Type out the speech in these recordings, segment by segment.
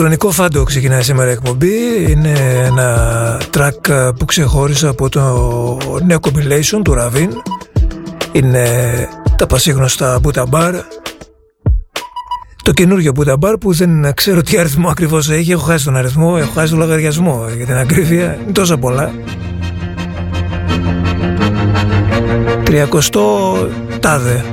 Με ηλεκτρονικό φάντο ξεκινάει σήμερα η εκπομπή. Είναι ένα track που ξεχώρισα από το νέο compilation του Ravin. Είναι τα πασίγνωστα Buddha Bar. Το καινούργιο Buddha Bar που δεν ξέρω τι αριθμό ακριβώς έχει. Έχω χάσει τον αριθμό, έχω χάσει τον λογαριασμό για την ακρίβεια. Είναι τόσα πολλά. 30 τάδε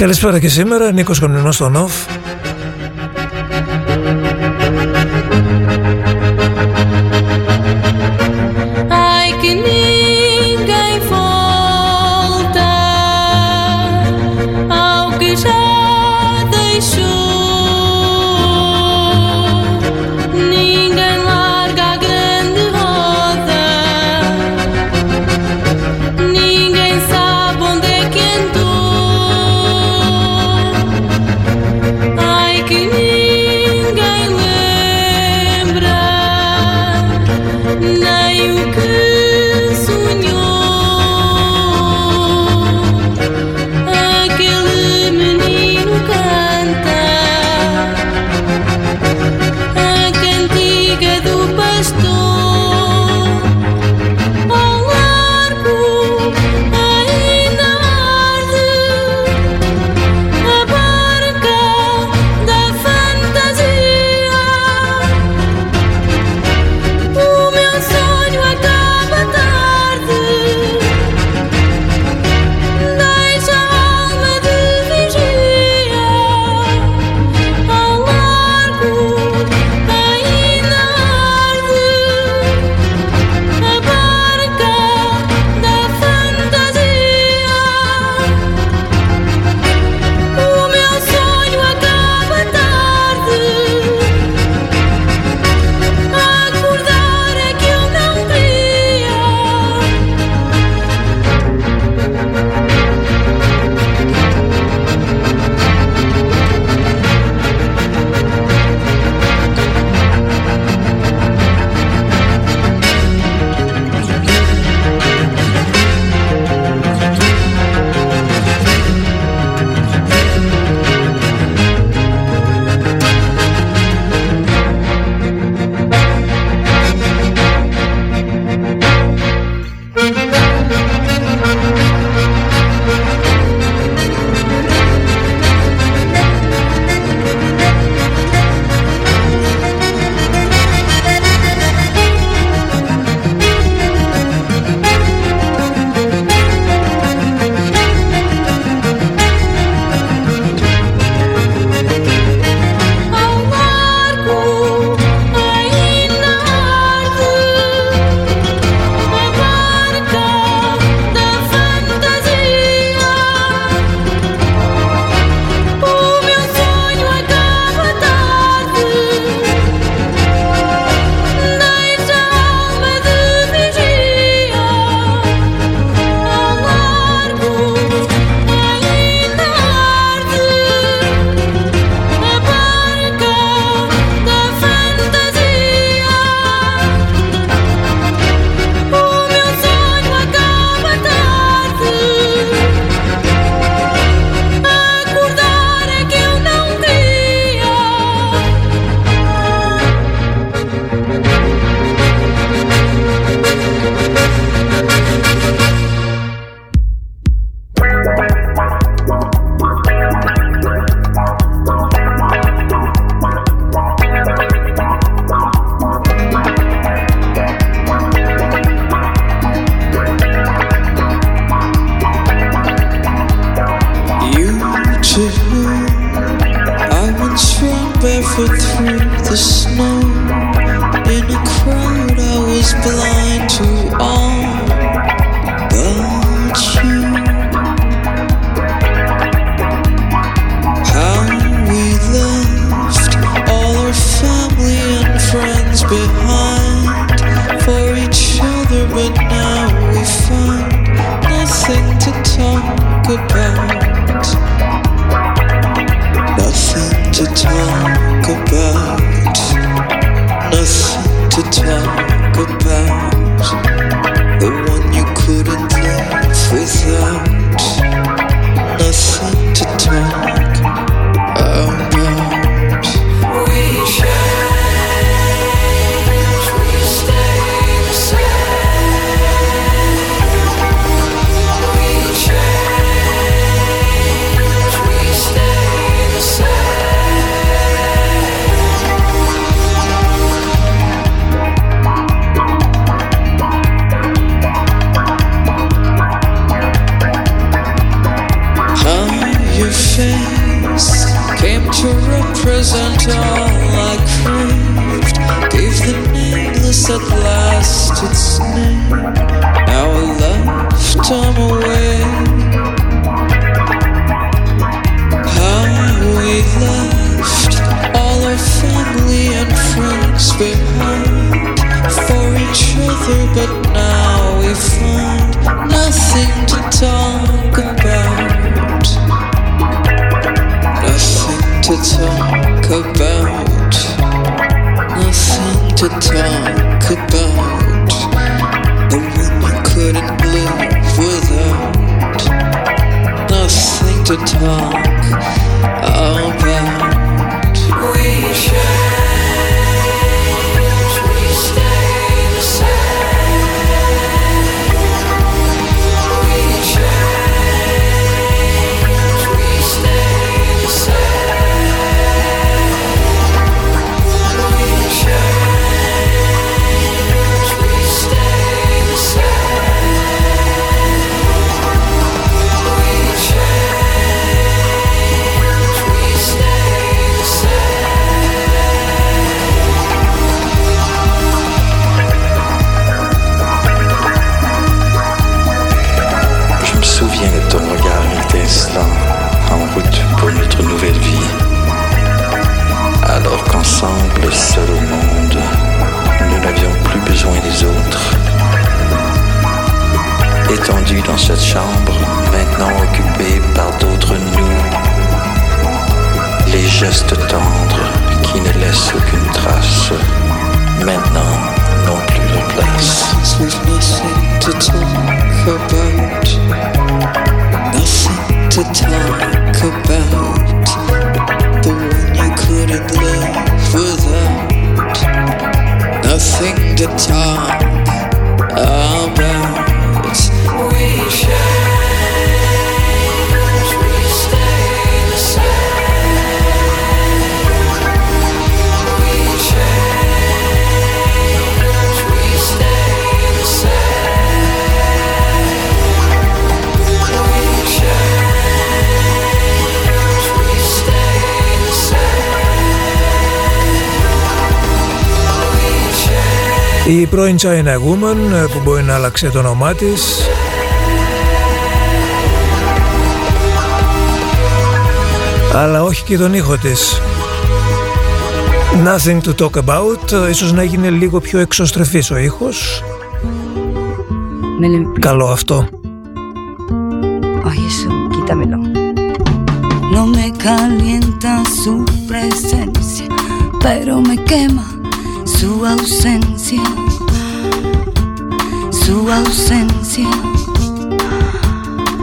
Καλησπέρα και σήμερα, Νίκος Κομνηνός στον ΟΦ China Woman ε, που μπορεί να άλλαξε το όνομά της. Αλλά όχι και τον ήχο της. Nothing to talk about ε, ίσως να γίνει λίγο πιο εξωστρεφής ο ήχος. Καλό αυτό. No me calienta su presencia, pero me quema su ausencia. su ausencia,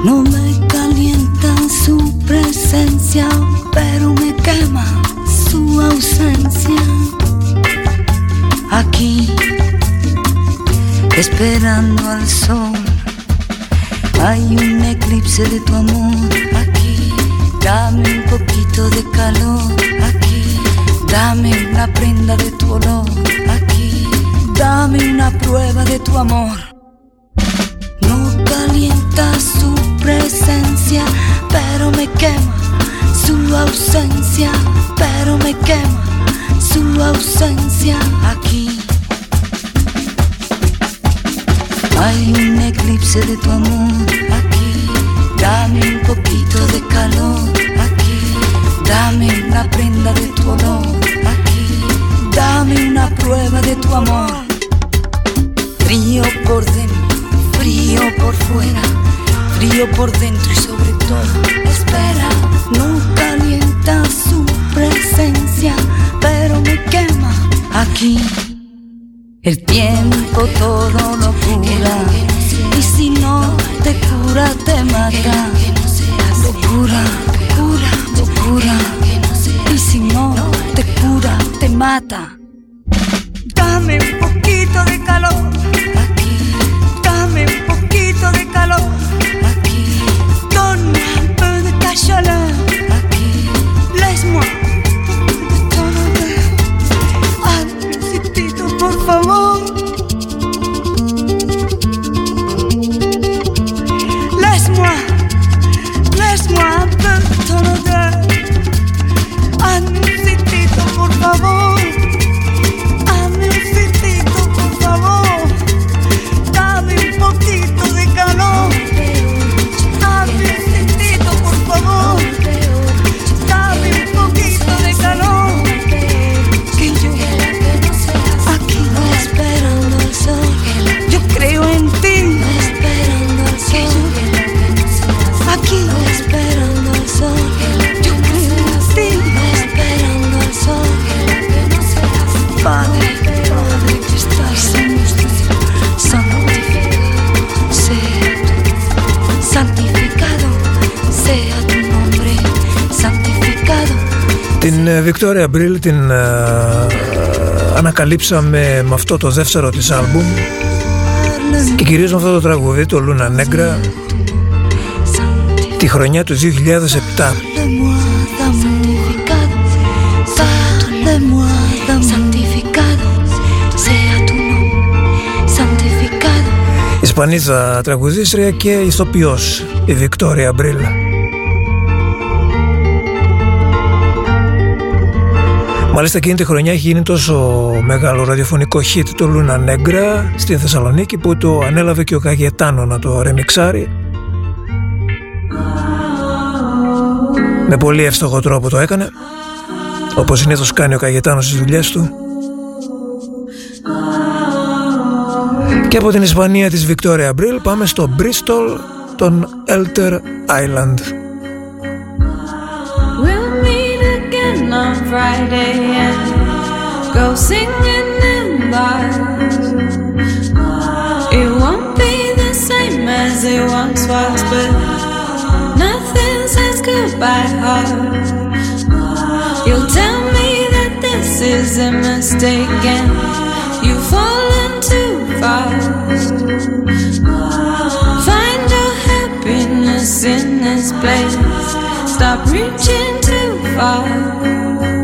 no me calienta su presencia, pero me quema su ausencia. Aquí, esperando al sol, hay un eclipse de tu amor. Aquí, dame un poquito de calor. Aquí, dame una prenda de tu olor. Aquí, dame una prueba de tu amor. ausencia aquí. Hay un eclipse de tu amor Βικτόρια Μπρίλ την ανακαλύψαμε με αυτό το δεύτερο της άλμπουμ και κυρίως με αυτό το τραγούδι, το Λούνα Νέγκρα τη χρονιά του 2007. Ισπανίδα τραγουδίστρια και ηθοποιός η Βικτόρια Μπρίλ. Μάλιστα εκείνη τη χρονιά έχει γίνει τόσο μεγάλο ραδιοφωνικό hit το Λούνα Νέγκρα στην Θεσσαλονίκη που το ανέλαβε και ο Καγετάνο να το ρεμιξάρει. Με πολύ εύστοχο τρόπο το έκανε όπως συνήθως κάνει ο Καγετάνος στις δουλειές του Και από την Ισπανία της Victoria Μπριλ πάμε στο Bristol των Elter Island Friday and go singing in bars. It won't be the same as it once was, but nothing says goodbye hard. You'll tell me that this is a mistake and you've fallen too fast. Find your happiness in this place. Stop reaching too far.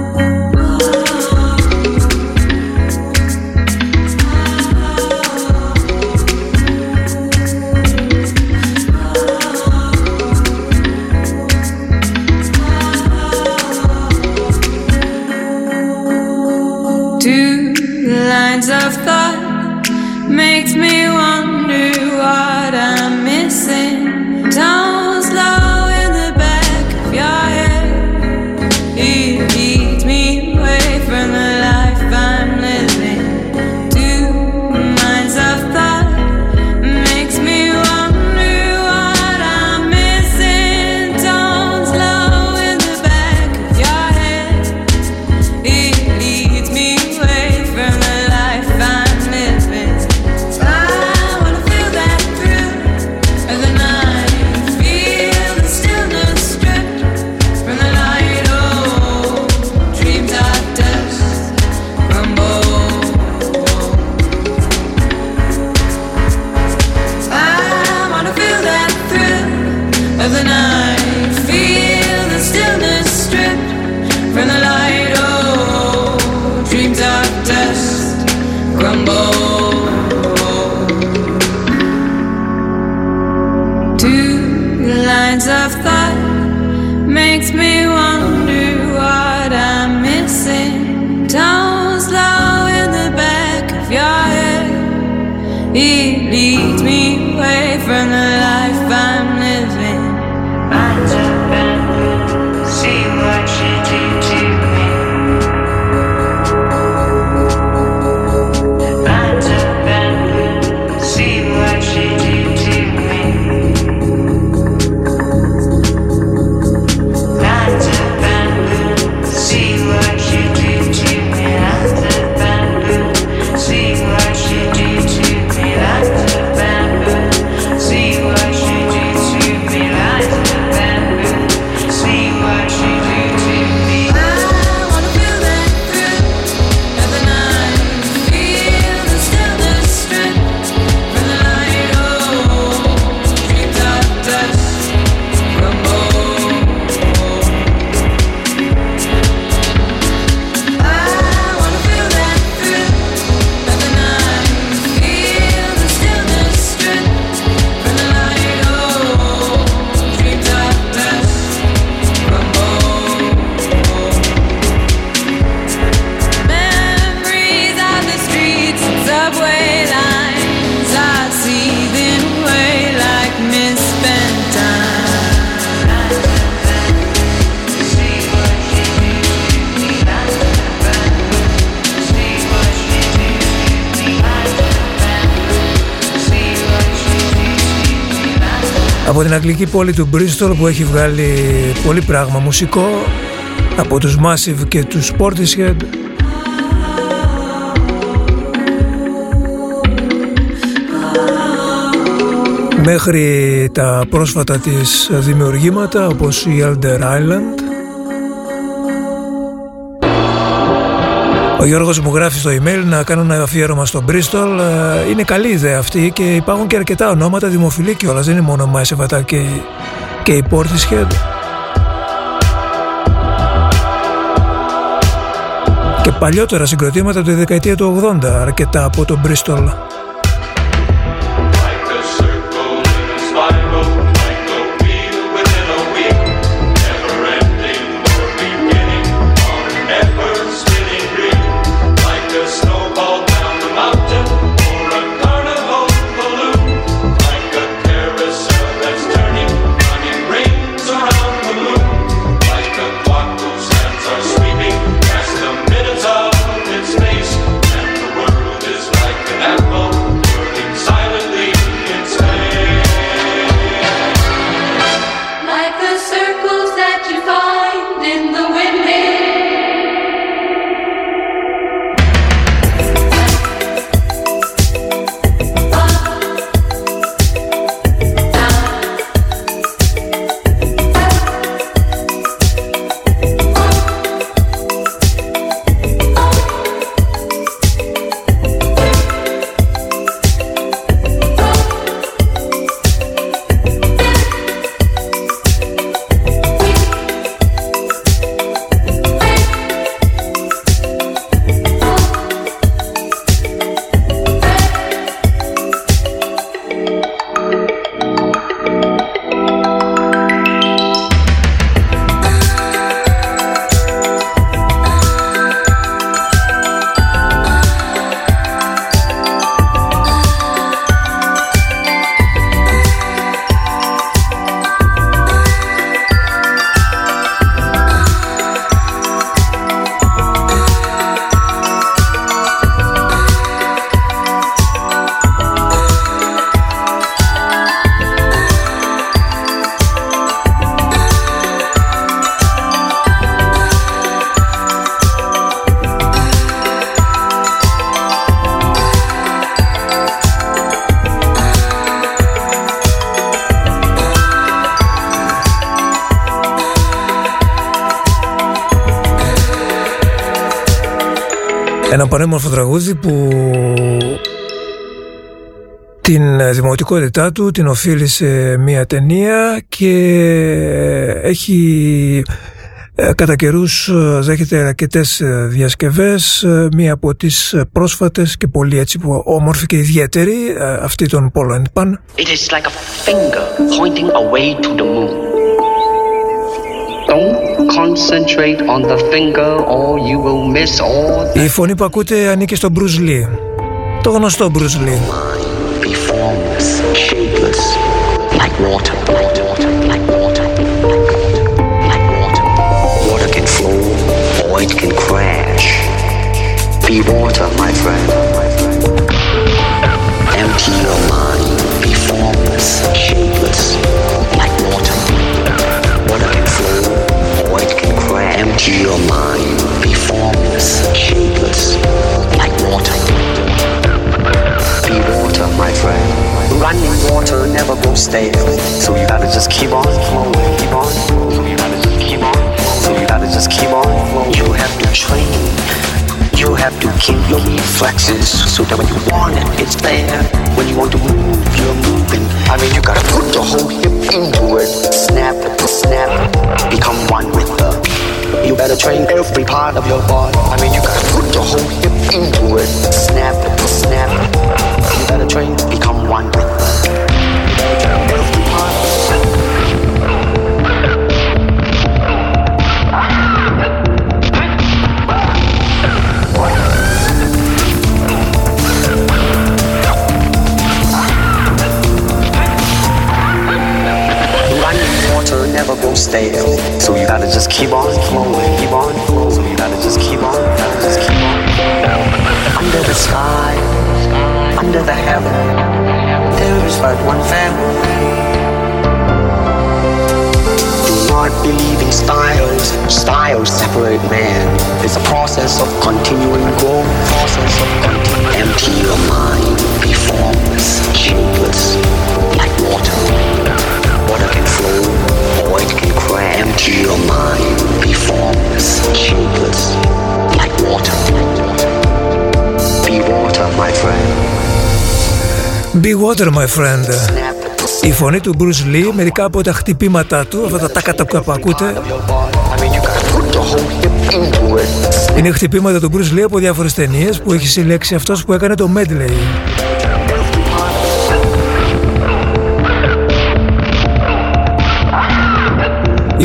Αγγλική πόλη του Bristol που έχει βγάλει πολύ πράγμα μουσικό από τους Massive και τους Portishead. Μέχρι τα πρόσφατα της δημιουργήματα όπως η Elder Island Ο Γιώργος μου γράφει στο email να κάνω ένα αφιέρωμα στο Bristol. Ε, είναι καλή ιδέα αυτή και υπάρχουν και αρκετά ονόματα δημοφιλή κιόλας. Δεν είναι μόνο Μάισε Βατά και, και η Portishead. Και παλιότερα συγκροτήματα από τη δεκαετία του 80 αρκετά από το Bristol. Ένα πανέμορφο τραγούδι που την δημοτικότητά του την οφείλει σε μια ταινία και έχει ε, κατά καιρούς ε, δέχεται αρκετές ε, διασκευές μία από τις πρόσφατες και πολύ έτσι όμορφη και ιδιαίτερη αυτή των Polo Pan. It is like a finger pointing away to the moon. Don't concentrate on the finger or you will miss all Η φωνή που ακούτε ανήκει στον Bruce Lee. Το γνωστό Bruce Lee. Be formless, shapeless, like water, water, water, like water, like water. Water can flow or it can crash. Be water, my friend. Water never goes stale. So you gotta just keep on flowing, keep on. So you gotta just keep on. So you gotta just keep on flowing. You have to train. You have to keep your reflexes so that when you want it, it's there. When you want to move, you're moving. I mean, you gotta put your whole hip into it. Snap snap. Become one with the. You better train every part of your body. I mean, you gotta put your whole keep on flowing, keep on flowing. You gotta just keep on, gotta just keep on. Under the sky, under the heaven, there is but one family. Do not believe in styles. Styles separate man. It's a process of continuing growth. Process of continuing. Empty your mind. Be formless, shapeless. be water. My friend. Be water, my friend. Η φωνή του Bruce Lee, μερικά από τα χτυπήματά του, αυτά τα τάκατα που ακούτε, είναι χτυπήματα του Bruce Lee από διάφορες ταινίες που έχει συλλέξει αυτός που έκανε το medley.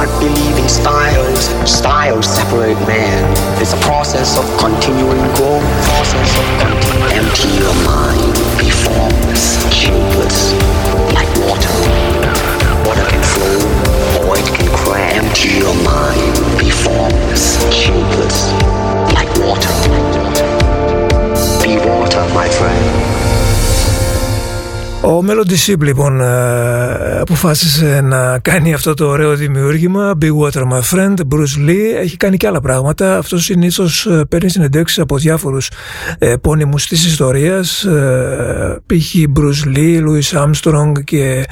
Not believe in styles. Styles separate man. It's a process of continuing growth, process of continuing. Empty your mind, be formless, shapeless, like water. Water can flow or it can crash. Empty your mind, be formless, shapeless, like water. Be water, my friend. Ο Melody Sheep λοιπόν ε, αποφάσισε να κάνει αυτό το ωραίο δημιούργημα. Big Water My Friend, Bruce Lee. Έχει κάνει και άλλα πράγματα. Αυτός συνήθως ε, παίρνει συνεντεύξεις από διάφορους ε, πόνιμους της ιστορίας. Ε, π.χ. Bruce Lee, Louis Armstrong και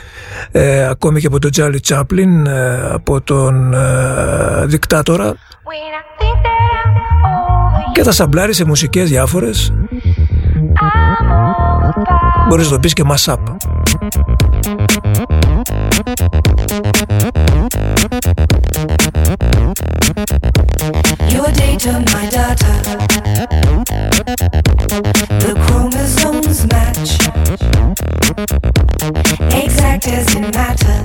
ε, ακόμη και από τον Charlie Chaplin ε, από τον ε, δικτάτορα. Και τα σαμπλάρει σε μουσικές διάφορες Μπορείς να το πεις και mashup. Your data, my data. The chromosomes match. Exact as in matter.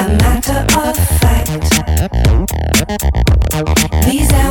A matter of fact. These aberrant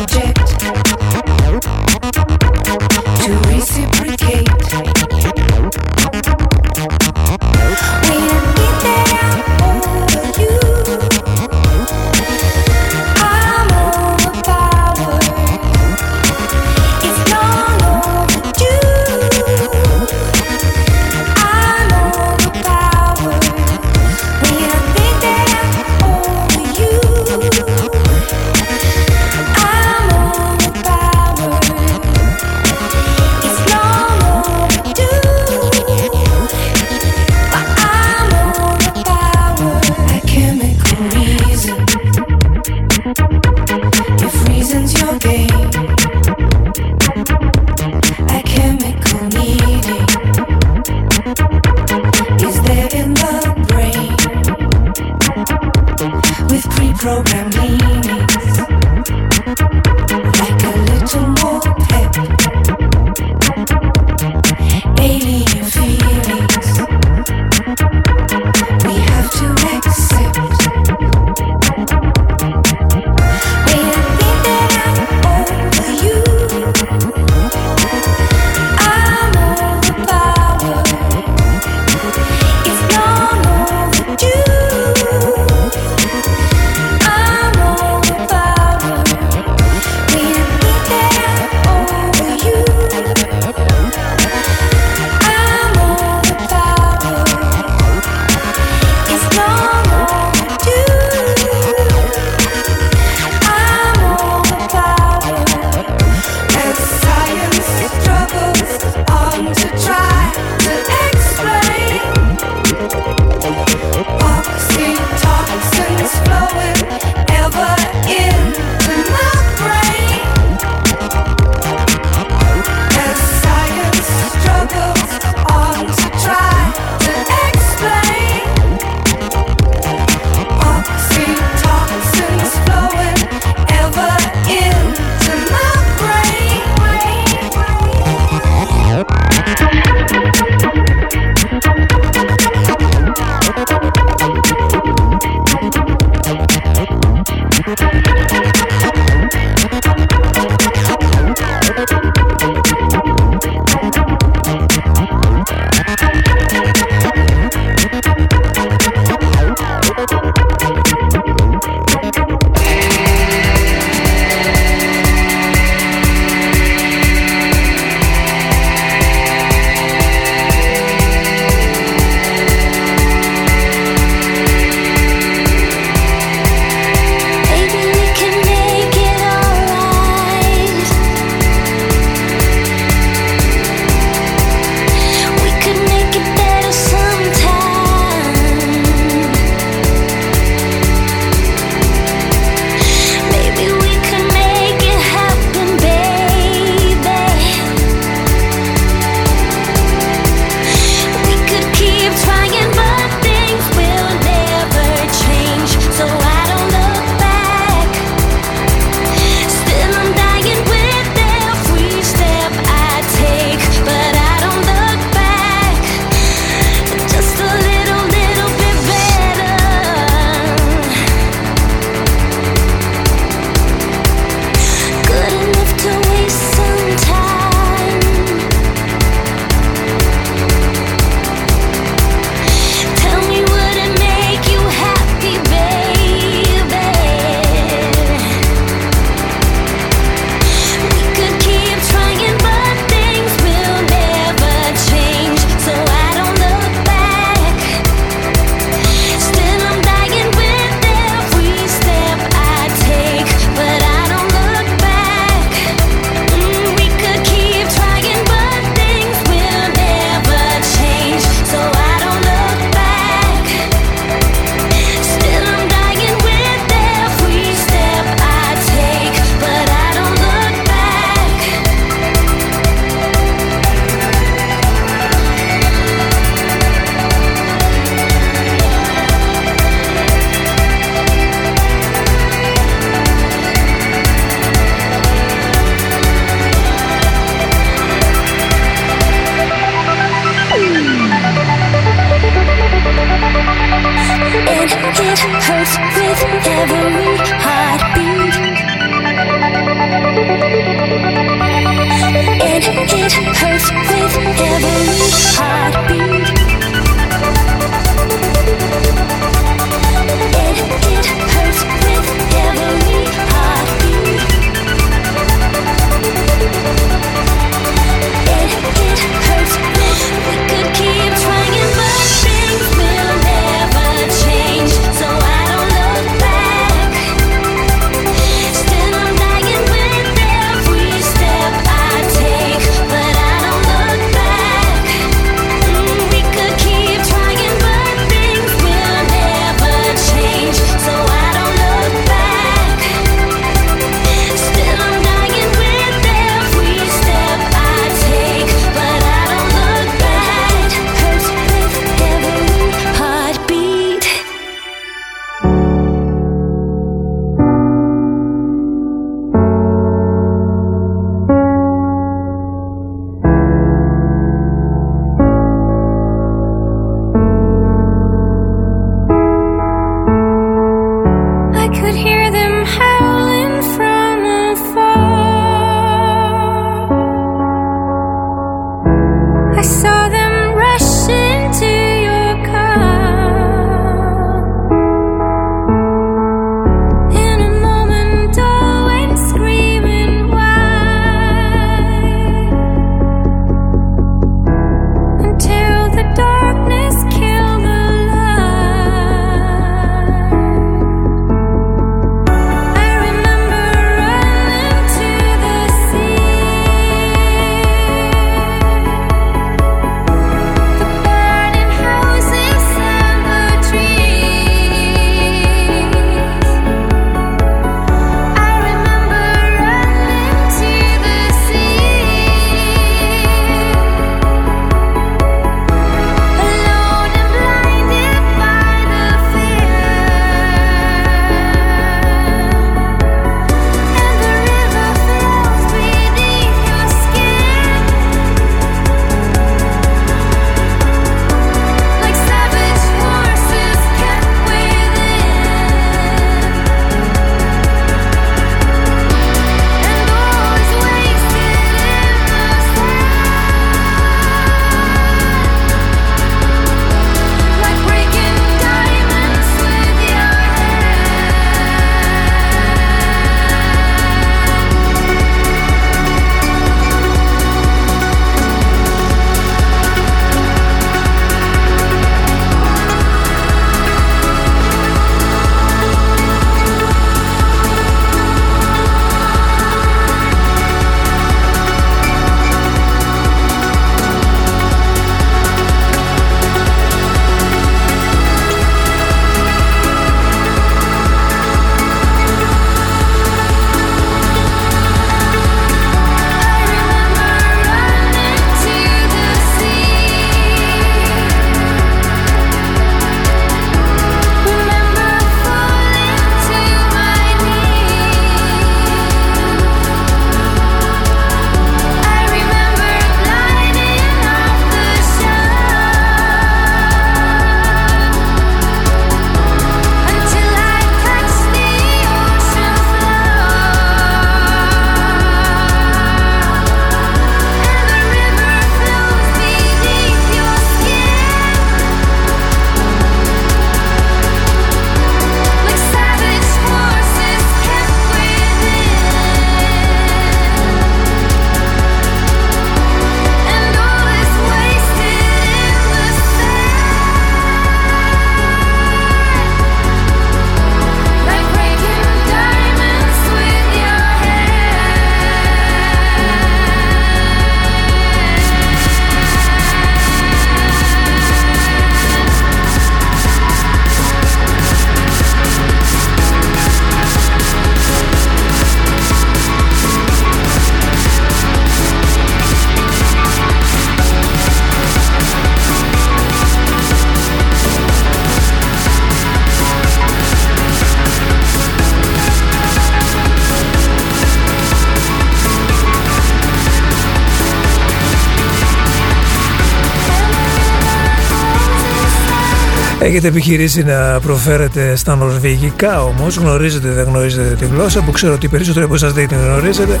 Έχετε επιχειρήσει να προφέρετε στα νορβηγικά όμως, γνωρίζετε δεν γνωρίζετε τη γλώσσα που ξέρω ότι περισσότεροι από εσάς δεν την γνωρίζετε.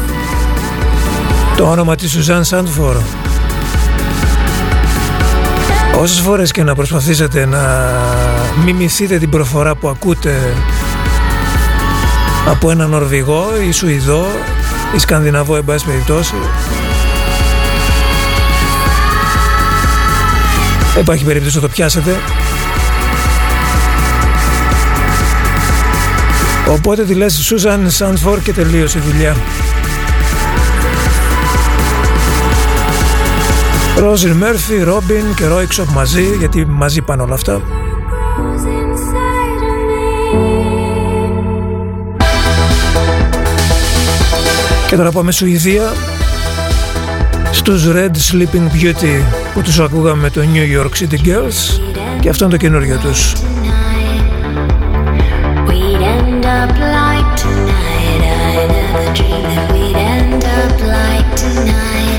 Το όνομα της Σουζάν Σάντφορ. Όσες φορές και να προσπαθήσετε να μιμηθείτε την προφορά που ακούτε από ένα Νορβηγό ή Σουηδό ή Σκανδιναβό εν πάση περιπτώσει υπάρχει περίπτωση να το πιάσετε οπότε τη λες Σούζαν Σαντφόρ και τελείωσε η δουλειά Ρόζιν Μέρφυ, Ρόμπιν και Ρόιξοπ μαζί γιατί μαζί πάνε όλα αυτά Και τώρα πάμε Σουηδία στους Red Sleeping Beauty που τους ακούγαμε με το New York City Girls και αυτό είναι το καινούργιο τους. Up like tonight. I never dreamed that we'd end up like tonight.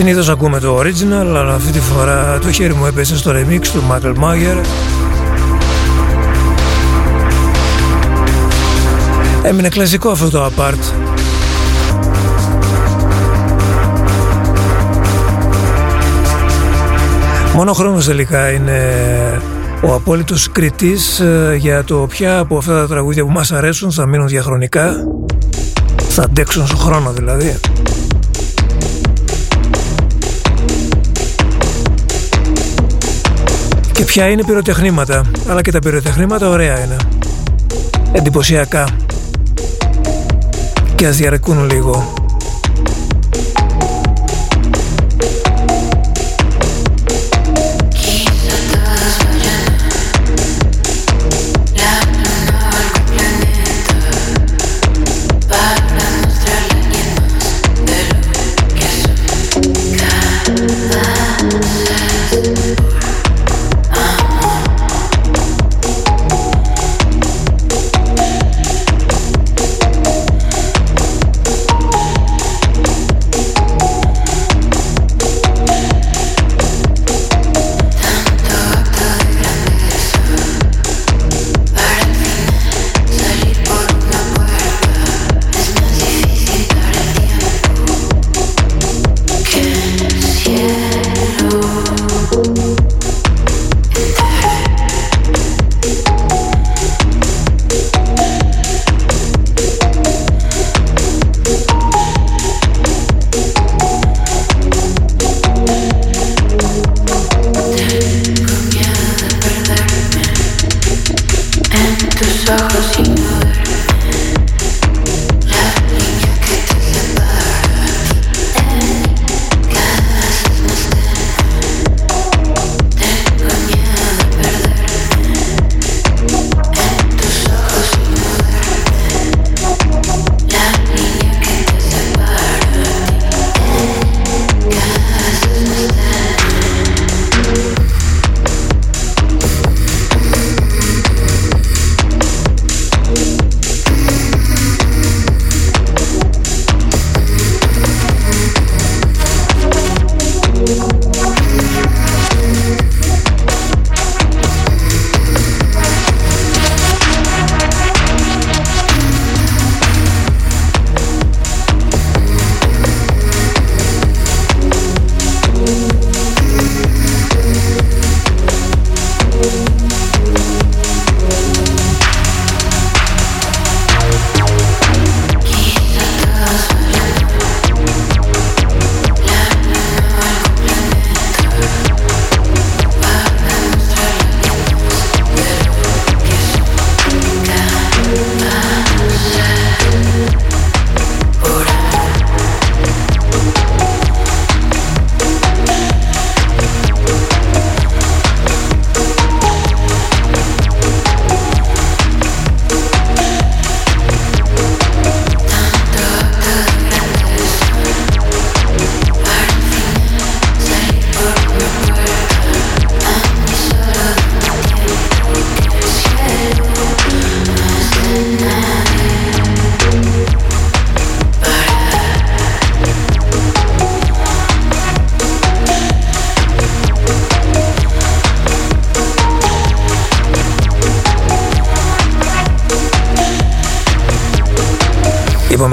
Συνήθως ακούμε το original, αλλά αυτή τη φορά το χέρι μου έπεσε στο remix του Michael Mayer. Έμεινε κλασικό αυτό το apart. Μόνο χρόνος τελικά είναι ο απόλυτος κριτής ε, για το ποια από αυτά τα τραγούδια που μας αρέσουν θα μείνουν διαχρονικά θα αντέξουν στον χρόνο δηλαδή και ποια είναι πυροτεχνήματα. Αλλά και τα πυροτεχνήματα ωραία είναι. Εντυπωσιακά. Και ας διαρκούν λίγο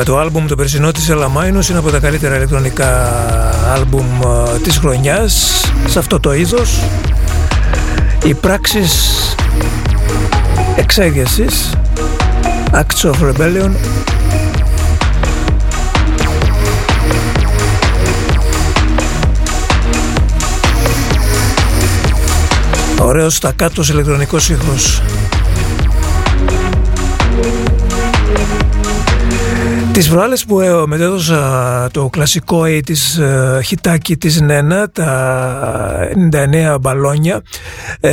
το άλμπουμ το περσινό της Ελαμάινος είναι από τα καλύτερα ηλεκτρονικά άλμπουμ ε, της χρονιάς. Σε αυτό το είδος οι πράξεις εξέγεσης Acts of Rebellion. Ωραίος στακάτος ηλεκτρονικός ήχος Τις προάλλες που ε, μετέδωσα το κλασικό 80's ε, χιτάκι της Νένα, τα 99 μπαλόνια, ε,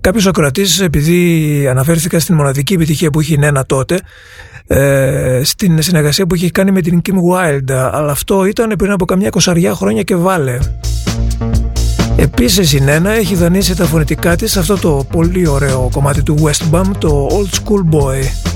κάποιος ακροατής επειδή αναφέρθηκα στην μοναδική επιτυχία που είχε η Νένα τότε, ε, στην συνεργασία που είχε κάνει με την Kim Wilde, αλλά αυτό ήταν πριν από καμιά κοσαριά χρόνια και βάλε. Επίσης η Νένα έχει δανείσει τα φωνητικά της σε αυτό το πολύ ωραίο κομμάτι του Westbam, το Old School Boy.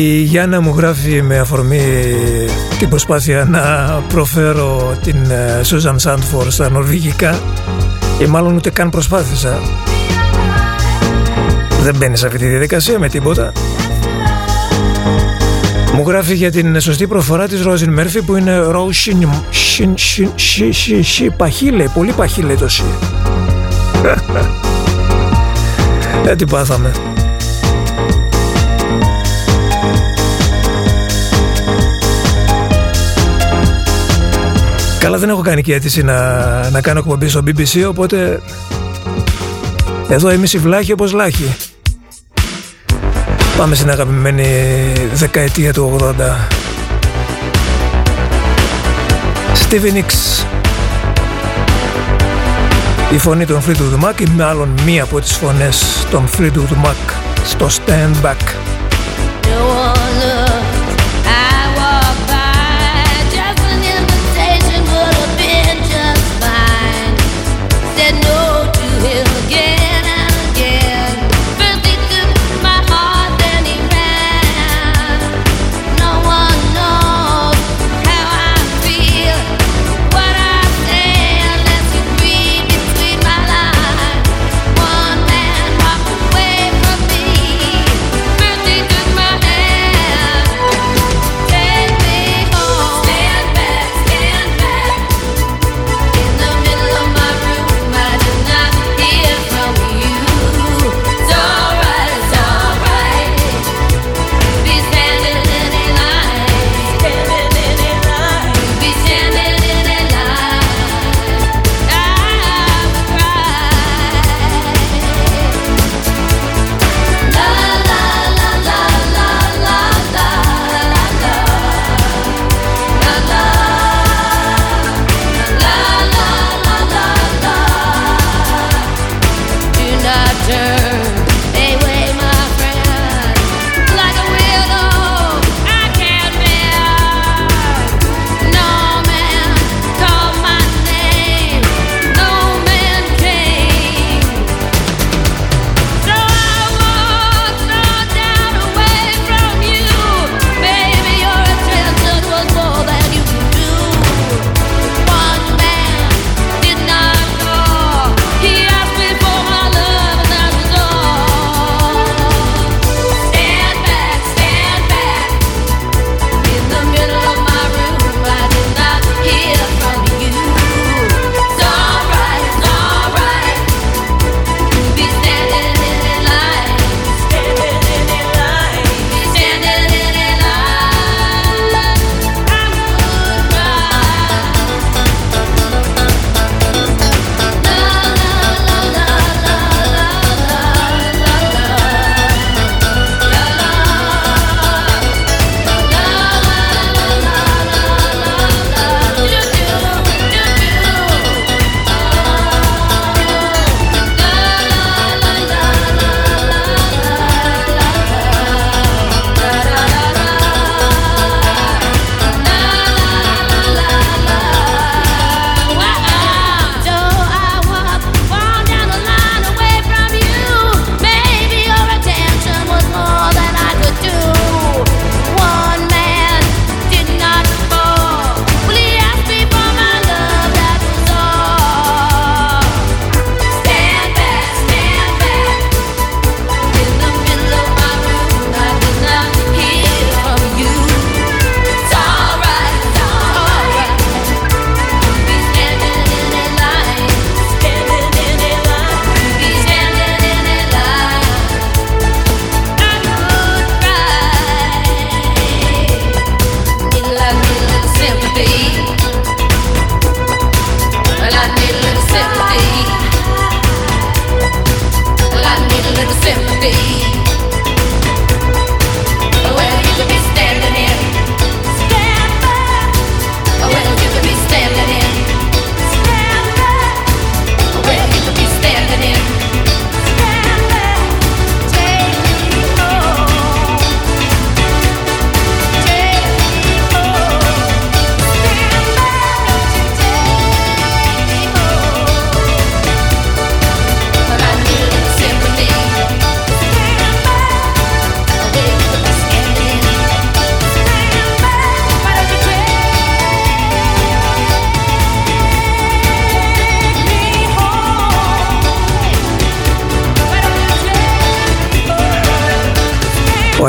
Η Γιάννα μου γράφει με αφορμή την προσπάθεια να προφέρω την Σούζαν Σάντφορ στα νορβηγικά και μάλλον ούτε καν προσπάθησα. Δεν μπαίνει σε αυτή τη διαδικασία με τίποτα. Μου γράφει για την σωστή προφορά της Ρόζιν Μέρφυ που είναι Ρόουσιν Παχύ λέει, πολύ παχύ λέει το σι. Ε, τι πάθαμε. Καλά δεν έχω κάνει και αίτηση να, να κάνω εκπομπή στο BBC οπότε εδώ είμαι βλάχη όπως λάχη. Πάμε στην αγαπημένη δεκαετία του 80. Stevie Nicks Η φωνή των Fleetwood Mac ή μάλλον μία από τις φωνές των Fleetwood Mac στο Stand Back. Ο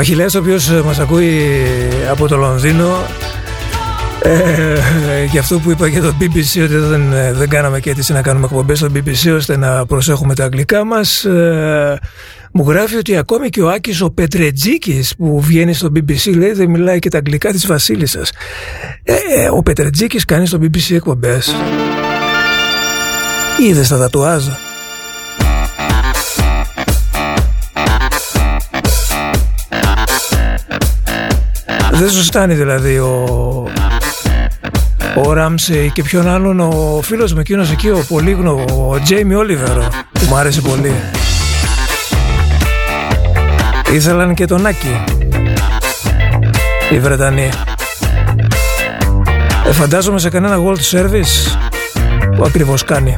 Αχιλέας ο οποίος μας ακούει από το Λονδίνο. Ε, για αυτό που είπα για το BBC ότι δεν, ε, δεν κάναμε και αίτηση να κάνουμε εκπομπές στο BBC ώστε να προσέχουμε τα αγγλικά μας. Ε, μου γράφει ότι ακόμη και ο Άκης ο Πετρετζίκης που βγαίνει στο BBC λέει δεν μιλάει και τα αγγλικά της βασίλισσας. Ε, ε, ο Πετρετζίκης κάνει στο BBC εκπομπές. Είδες τα τατουάζ δεν σου στάνει δηλαδή ο ο Ράμσεϊ και ποιον άλλον ο φίλος μου εκείνος εκεί ο πολύγνω ο Τζέιμι Όλιβερ που μου άρεσε πολύ. Ήθελαν και τον Άκη οι Βρετανοί. Ε, φαντάζομαι σε κανένα World Service που ακριβώς κάνει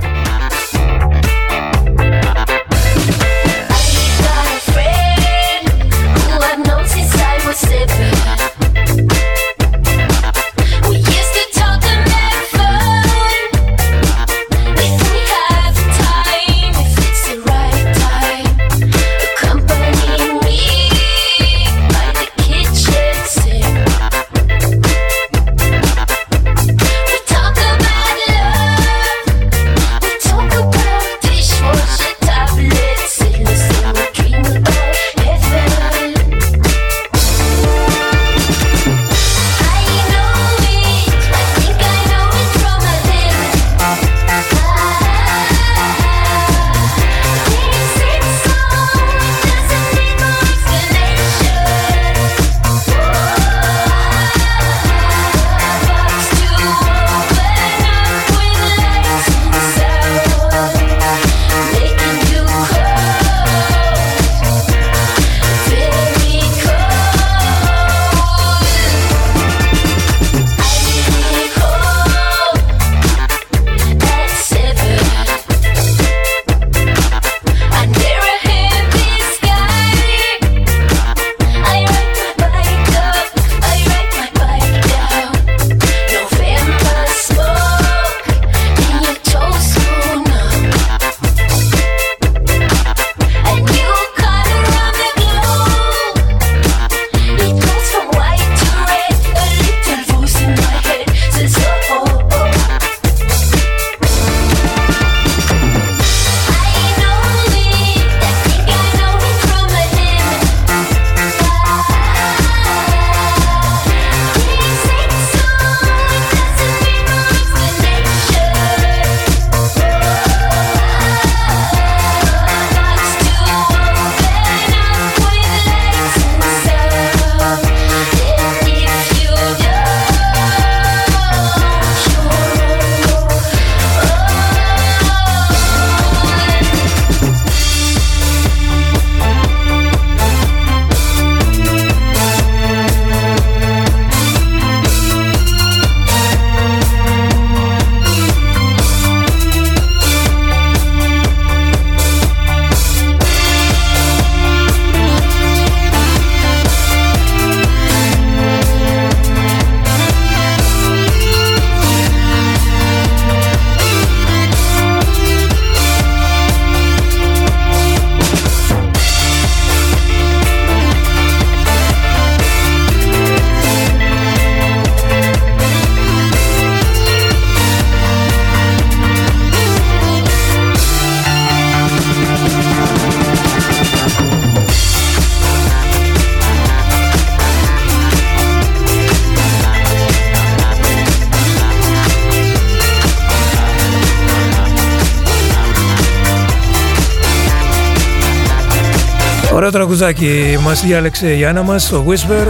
τραγουδάκι μας διάλεξε η Άννα μας, το Whisper.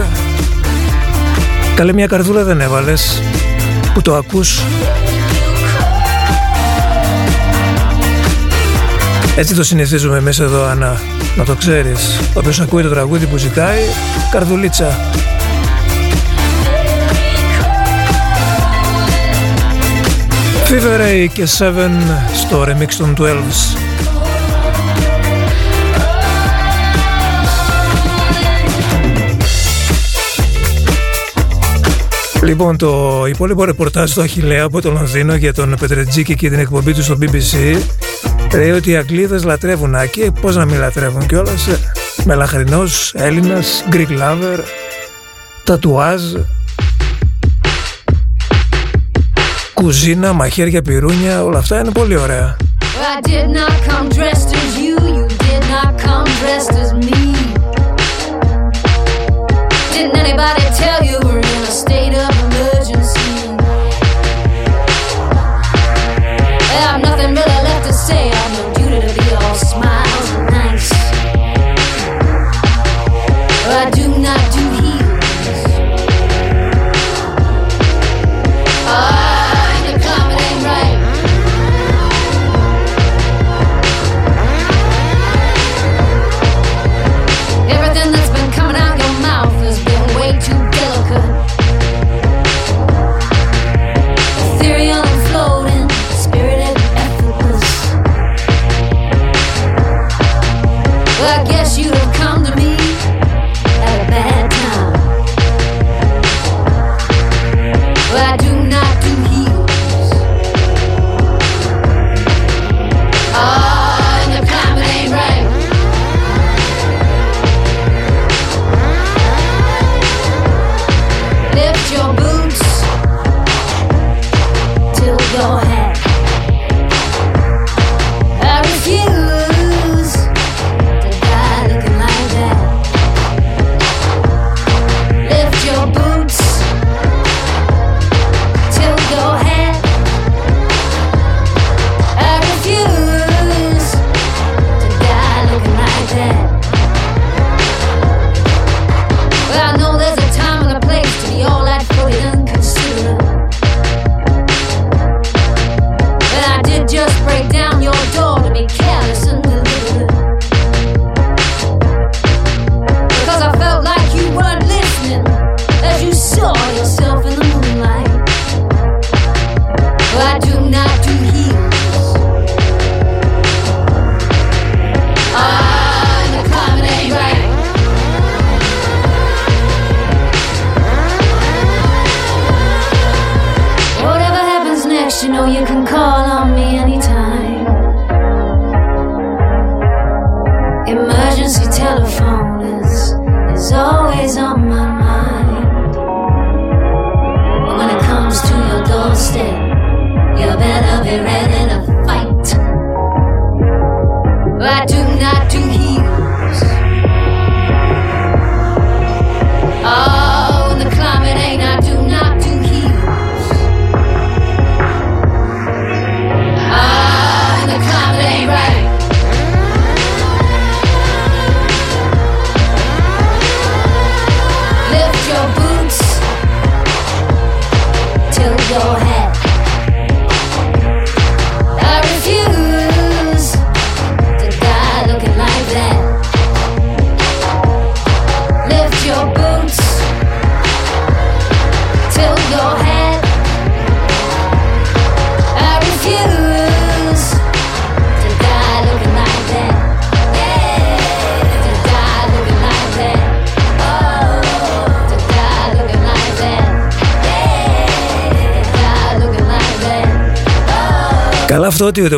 Καλέ μια καρδούλα δεν έβαλες που το ακούς. Έτσι το συνηθίζουμε μέσα εδώ Άννα, να το ξέρεις. Όποιος ακούει το τραγούδι που ζητάει, καρδουλίτσα. Fever Ray και 7 στο remix των 12's. Λοιπόν, το υπόλοιπο ρεπορτάζ του Αχιλέα από το Λονδίνο για τον Πετρετζίκη και την εκπομπή του στο BBC Λέει ότι οι Αγγλίδες λατρεύουν Άκη, πώς να μην λατρεύουν κιόλας. ε, Μελαχρινός, Έλληνας, Greek lover, τατουάζ, κουζίνα, μαχαίρια, πυρούνια, όλα αυτά είναι πολύ ωραία. I did not come dressed as you, you did not come dressed as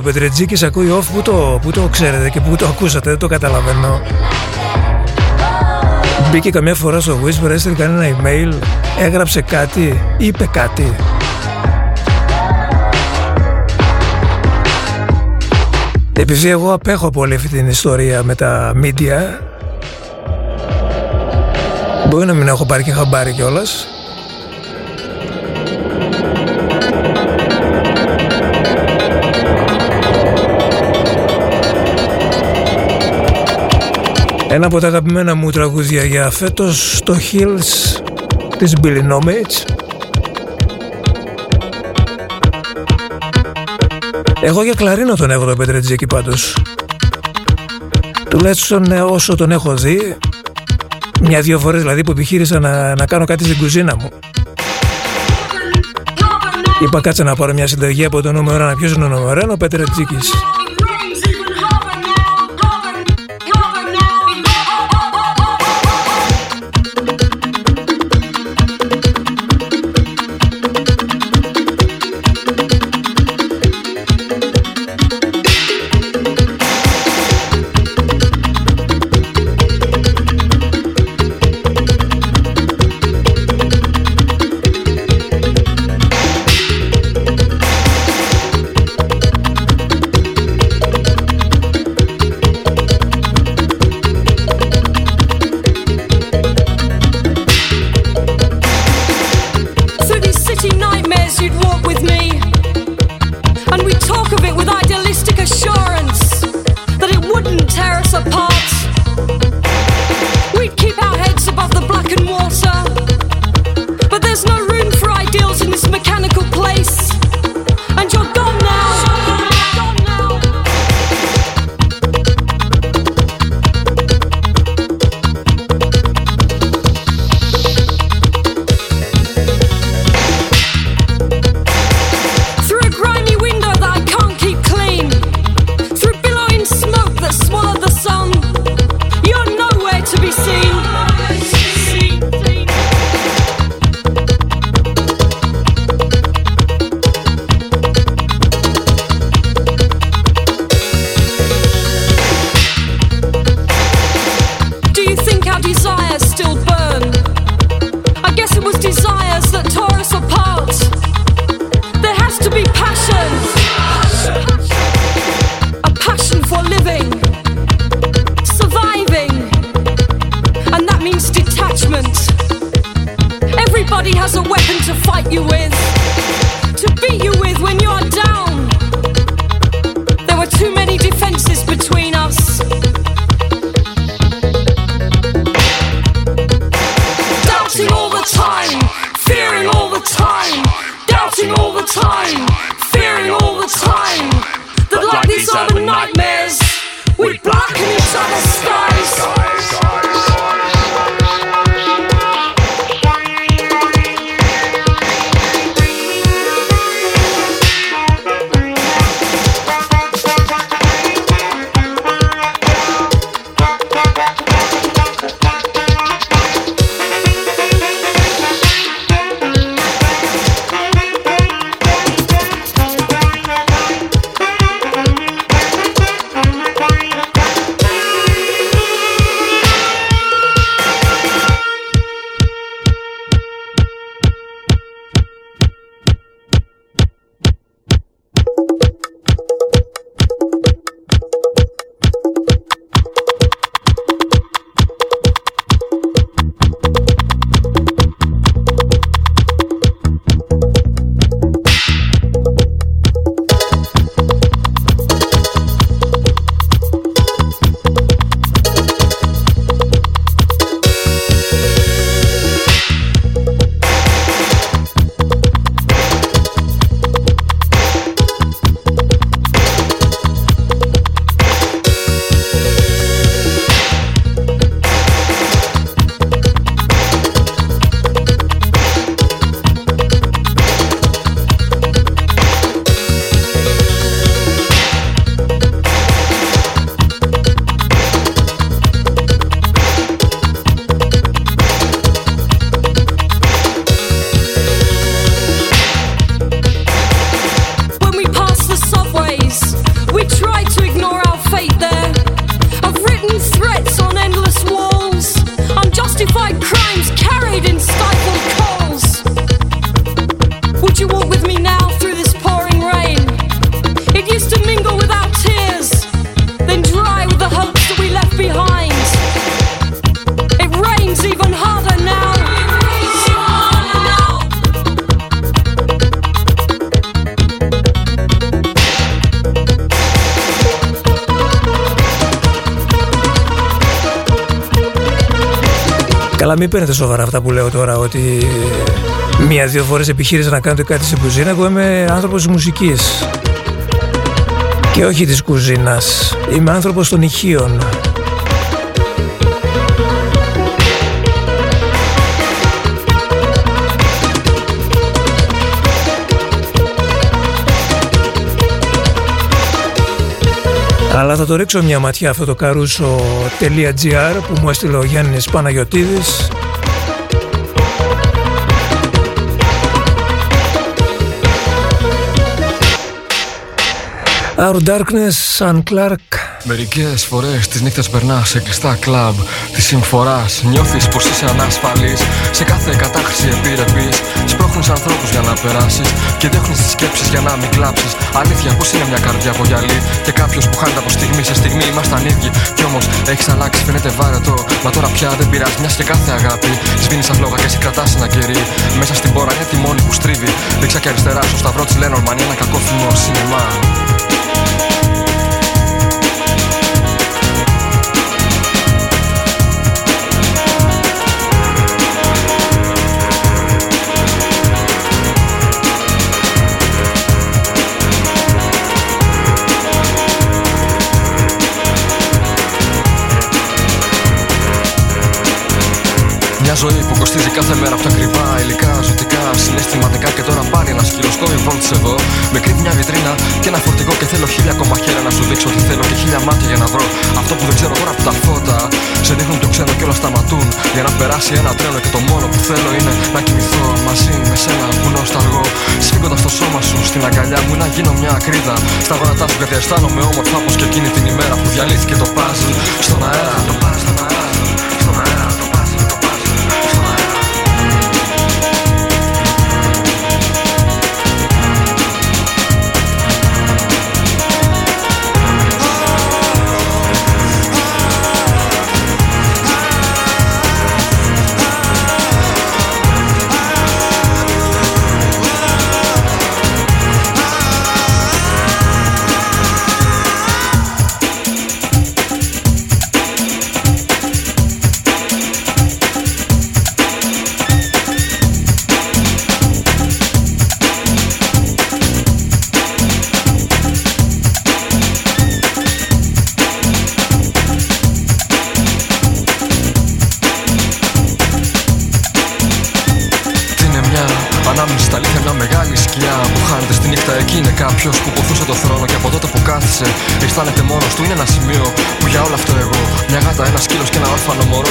Πετρετζίκης ακούει off, πού το, πού το ξέρετε και πού το ακούσατε, δεν το καταλαβαίνω. Μπήκε καμιά φορά στο Whisper, έστειλε κανένα email, έγραψε κάτι, είπε κάτι. Επειδή εγώ απέχω από όλη αυτή την ιστορία με τα media, μπορεί να μην έχω πάρει και χαμπάρι κιόλας, Ένα από τα αγαπημένα μου τραγούδια για φέτος το Hills της Billy Nomage Εγώ για κλαρίνο τον έχω τον Πετρετζίκη πάντως. Τουλάχιστον ε, όσο τον έχω δει Μια-δυο φορές δηλαδή που επιχείρησα να, να κάνω κάτι στην κουζίνα μου. Είπα κάτσε να πάρω μια συνταγή από το νούμερο 1 Ποιος είναι ο νούμερο 1 ο Πετρετζίκης Καλά, μην παίρνετε σοβαρά αυτά που λέω τώρα ότι μία-δύο φορές επιχείρησα να κάνετε κάτι στην κουζίνα. Εγώ είμαι άνθρωπος της μουσικής και όχι της κουζίνας. Είμαι άνθρωπος των ηχείων. Αλλά θα το ρίξω μια ματιά αυτό το καρούσο.gr που μου έστειλε ο Γιάννης Παναγιωτίδης. Our Darkness, Sun Clark Μερικές φορές τι νύχτε περνάς σε κλειστά κλαμπ της συμφοράς. Νιώθεις πως είσαι ανασφαλής. Σε κάθε κατάχρηση επιρρεπή. Σπρώχνεις ανθρώπους για να περάσεις. Και δέχουν τις σκέψεις για να μην κλάψεις. Αλήθεια, πώ είναι μια καρδιά από γυαλί. Και κάποιος που χάνεται από στιγμή σε στιγμή ήμασταν ίδιοι. Κι όμως έχεις αλλάξει, φαίνεται βάρετο. Μα τώρα πια δεν πειράζει, μιας και κάθε αγάπη. Σβήνεις σαν φλόγα και σε κρατάς ένα κερί. Μέσα στην πόρα είναι τη μόνη που στρίβει. Δεξιά και αριστερά στο σταυρό της Λένορμαν ένα κακό θυμό σινεμά. Ζωή που κοστίζει κάθε μέρα από τα ακριβά υλικά, ζωτικά, συναισθηματικά και τώρα πάλι ένας σκυλοσκόβι βόλτς εδώ. Με κρύβει μια βιτρίνα και ένα φορτηγό και θέλω χίλια ακόμα χέρια να σου δείξω τι θέλω και χίλια μάτια για να βρω αυτό που δεν ξέρω τώρα από τα φώτα. Σε δείχνουν το ξένο και όλα σταματούν για να περάσει ένα τρένο και το μόνο που θέλω είναι να κοιμηθώ μαζί με σένα που νοσταργώ. Σφίγγοντας το σώμα σου στην αγκαλιά μου να γίνω μια ακρίδα. Στα γόνατά σου γιατί αισθάνομαι όμορφα όπως και εκείνη την ημέρα που διαλύθηκε το puzzle στον αέρα. Το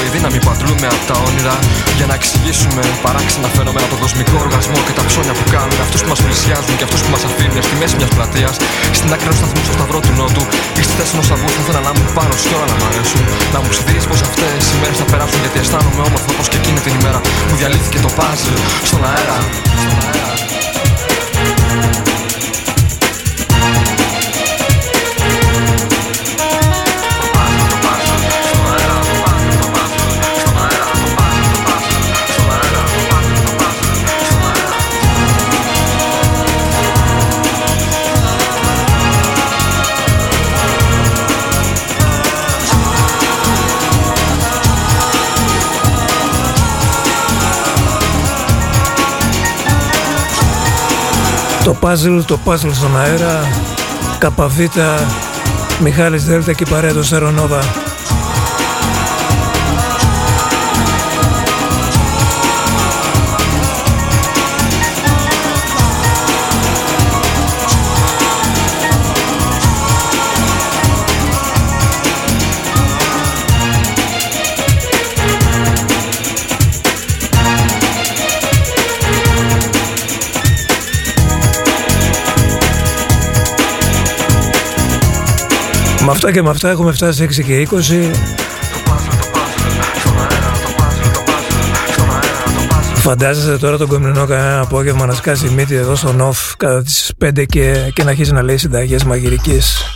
η δύναμη που αντλούμε από τα όνειρα για να εξηγήσουμε παράξενα φαινόμενα, τον κοσμικό οργασμό και τα ψώνια που κάνουν, αυτούς που μας πλησιάζουν και αυτούς που μας αφήνουν στη μέση μιας πλατείας, στην άκρη ενός σταθμού στο σταυρό του Νότου ή στη θέση ενός αυγού θα ήθελα να μου πάνω σου όλα να μ' αρέσουν. Να μου ψιθυρίσει πως αυτές οι μέρες θα περάσουν γιατί αισθάνομαι όμορφο όπως και εκείνη την ημέρα που διαλύθηκε το puzzle στον αέρα. Στον αέρα. Το puzzle, το puzzle στον αέρα, Καπαβίτα, Μιχάλης Δέλτα και η παρέα του Σερονόβα. Με αυτά και με αυτά έχουμε φτάσει 6 και 20. Φαντάζεσαι τώρα τον κομμινό κανένα απόγευμα να σκάσει μύτη εδώ στο νοφ κατά τις 5 και, και να αρχίσει να λέει συνταγές μαγειρικής.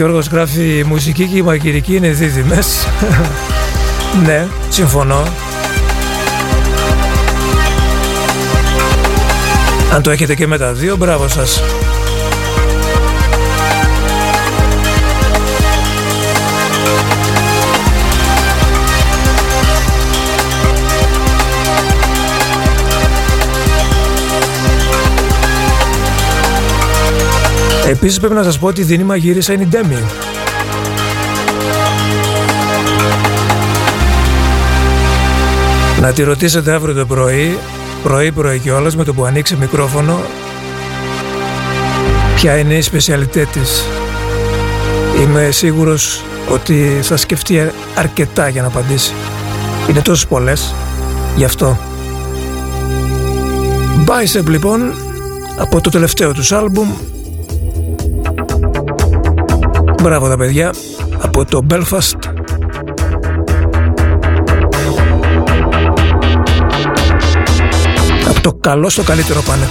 Γιώργος γράφει η μουσική και η μαγειρική είναι δίδυμες. ναι, συμφωνώ. Αν το έχετε και με τα δύο, μπράβο σας. Επίσης πρέπει να σας πω ότι η δίνη μαγείρισα είναι η Ντέμι. Να τη ρωτήσετε αύριο το πρωί, πρωί πρωί κιόλας με το που ανοίξει μικρόφωνο, ποια είναι η σπεσιαλιτέ της. Είμαι σίγουρος ότι θα σκεφτεί αρκετά για να απαντήσει. Είναι τόσες πολλές, γι' αυτό. Bicep λοιπόν, από το τελευταίο τους άλμπουμ, Μπράβο τα παιδιά από το Belfast. Από το καλό στο καλύτερο πάνε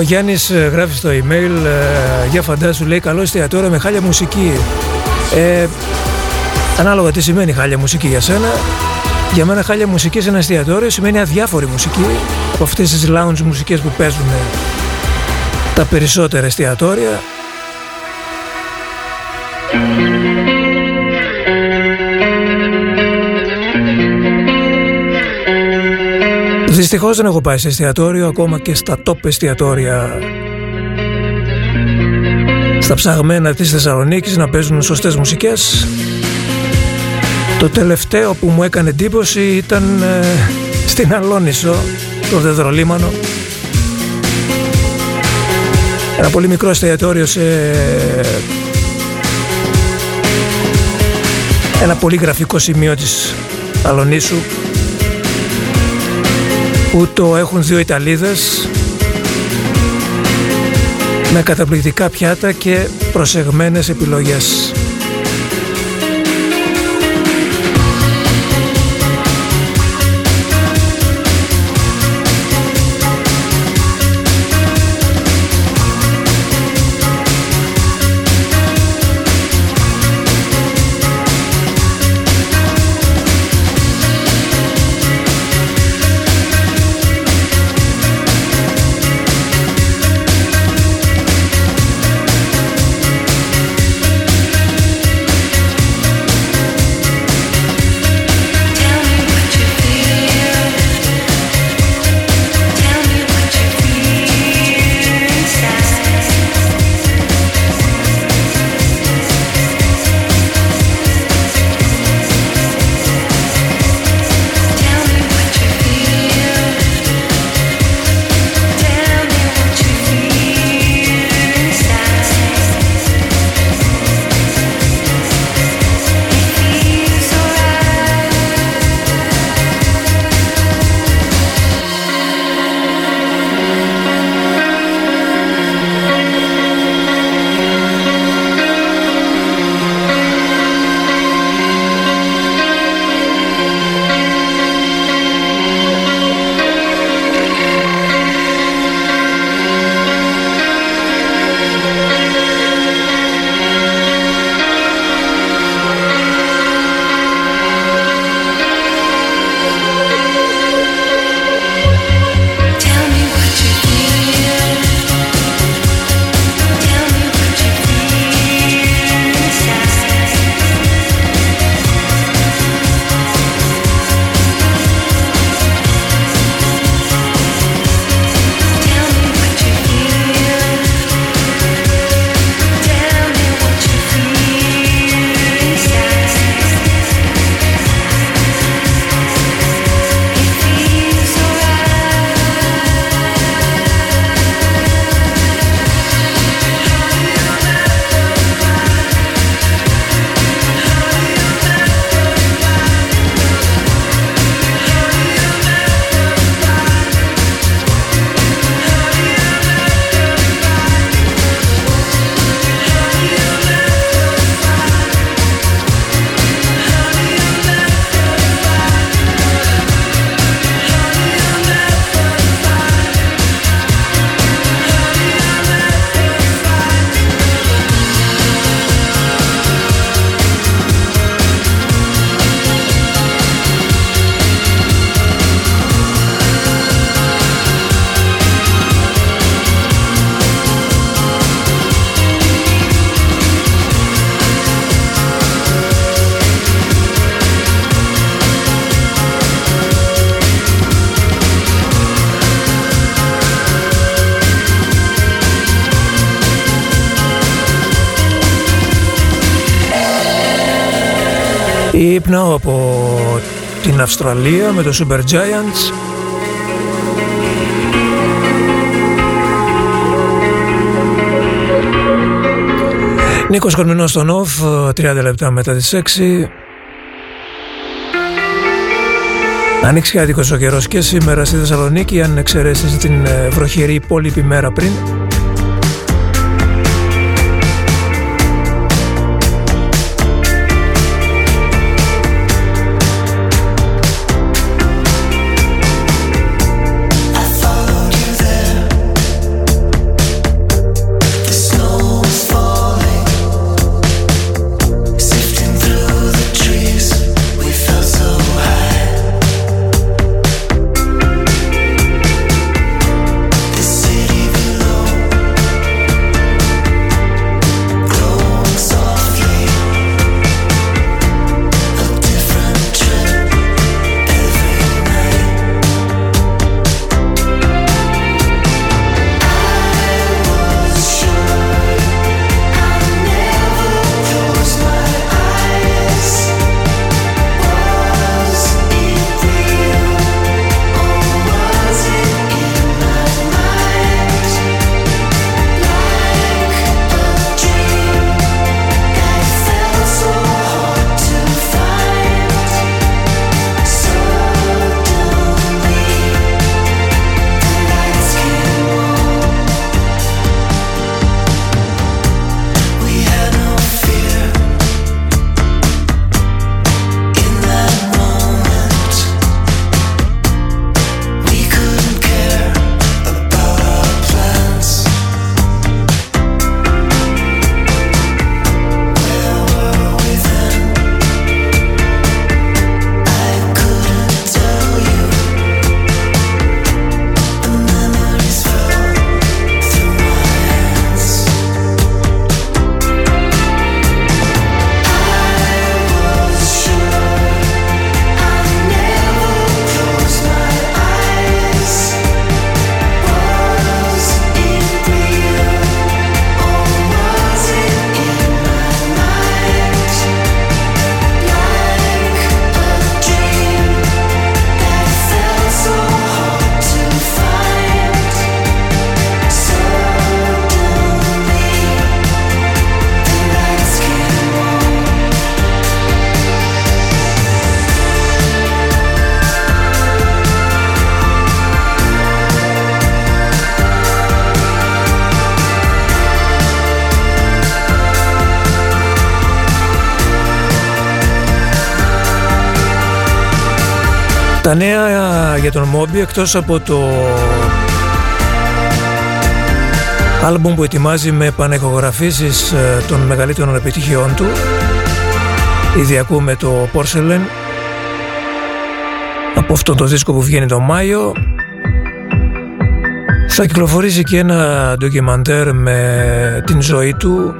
Ο Γιάννης ε, γράφει στο email ε, για φαντάσου λέει καλό εστιατόριο με χάλια μουσική. Ε, Ανάλογα τι σημαίνει χάλια μουσική για σένα. Για μένα χάλια μουσική σε ένα εστιατόριο σημαίνει αδιάφορη μουσική από αυτές τις lounge μουσικές που παίζουν τα περισσότερα εστιατόρια. Δυστυχώς δεν έχω πάει σε εστιατόριο ακόμα και στα top εστιατόρια. Στα ψαγμένα της Θεσσαλονίκης να παίζουν σωστές μουσικές. Το τελευταίο που μου έκανε εντύπωση ήταν ε, στην Αλόνισο, το Δεδρολίμανο. Ένα πολύ μικρό εστιατόριο σε ένα πολύ γραφικό σημείο της Αλονίσου που το έχουν δύο Ιταλίδες με καταπληκτικά πιάτα και προσεγμένες επιλογές. Ύπνο από την Αυστραλία με το Super Giants. Νίκος Κορμινός στον ΟΦ 30 λεπτά μετά τις 6 Ανοίξει άδικος ο καιρός και σήμερα στη Θεσσαλονίκη αν εξαιρέσεις την ε, βροχερή υπόλοιπη μέρα πριν για τον Μόμπι εκτός από το άλμπουμ που ετοιμάζει με πανεχογραφήσεις ε, των μεγαλύτερων επιτυχιών του ήδη ακούμε το Porcelain από αυτό το δίσκο που βγαίνει το Μάιο θα κυκλοφορήσει και ένα ντοκιμαντέρ με την ζωή του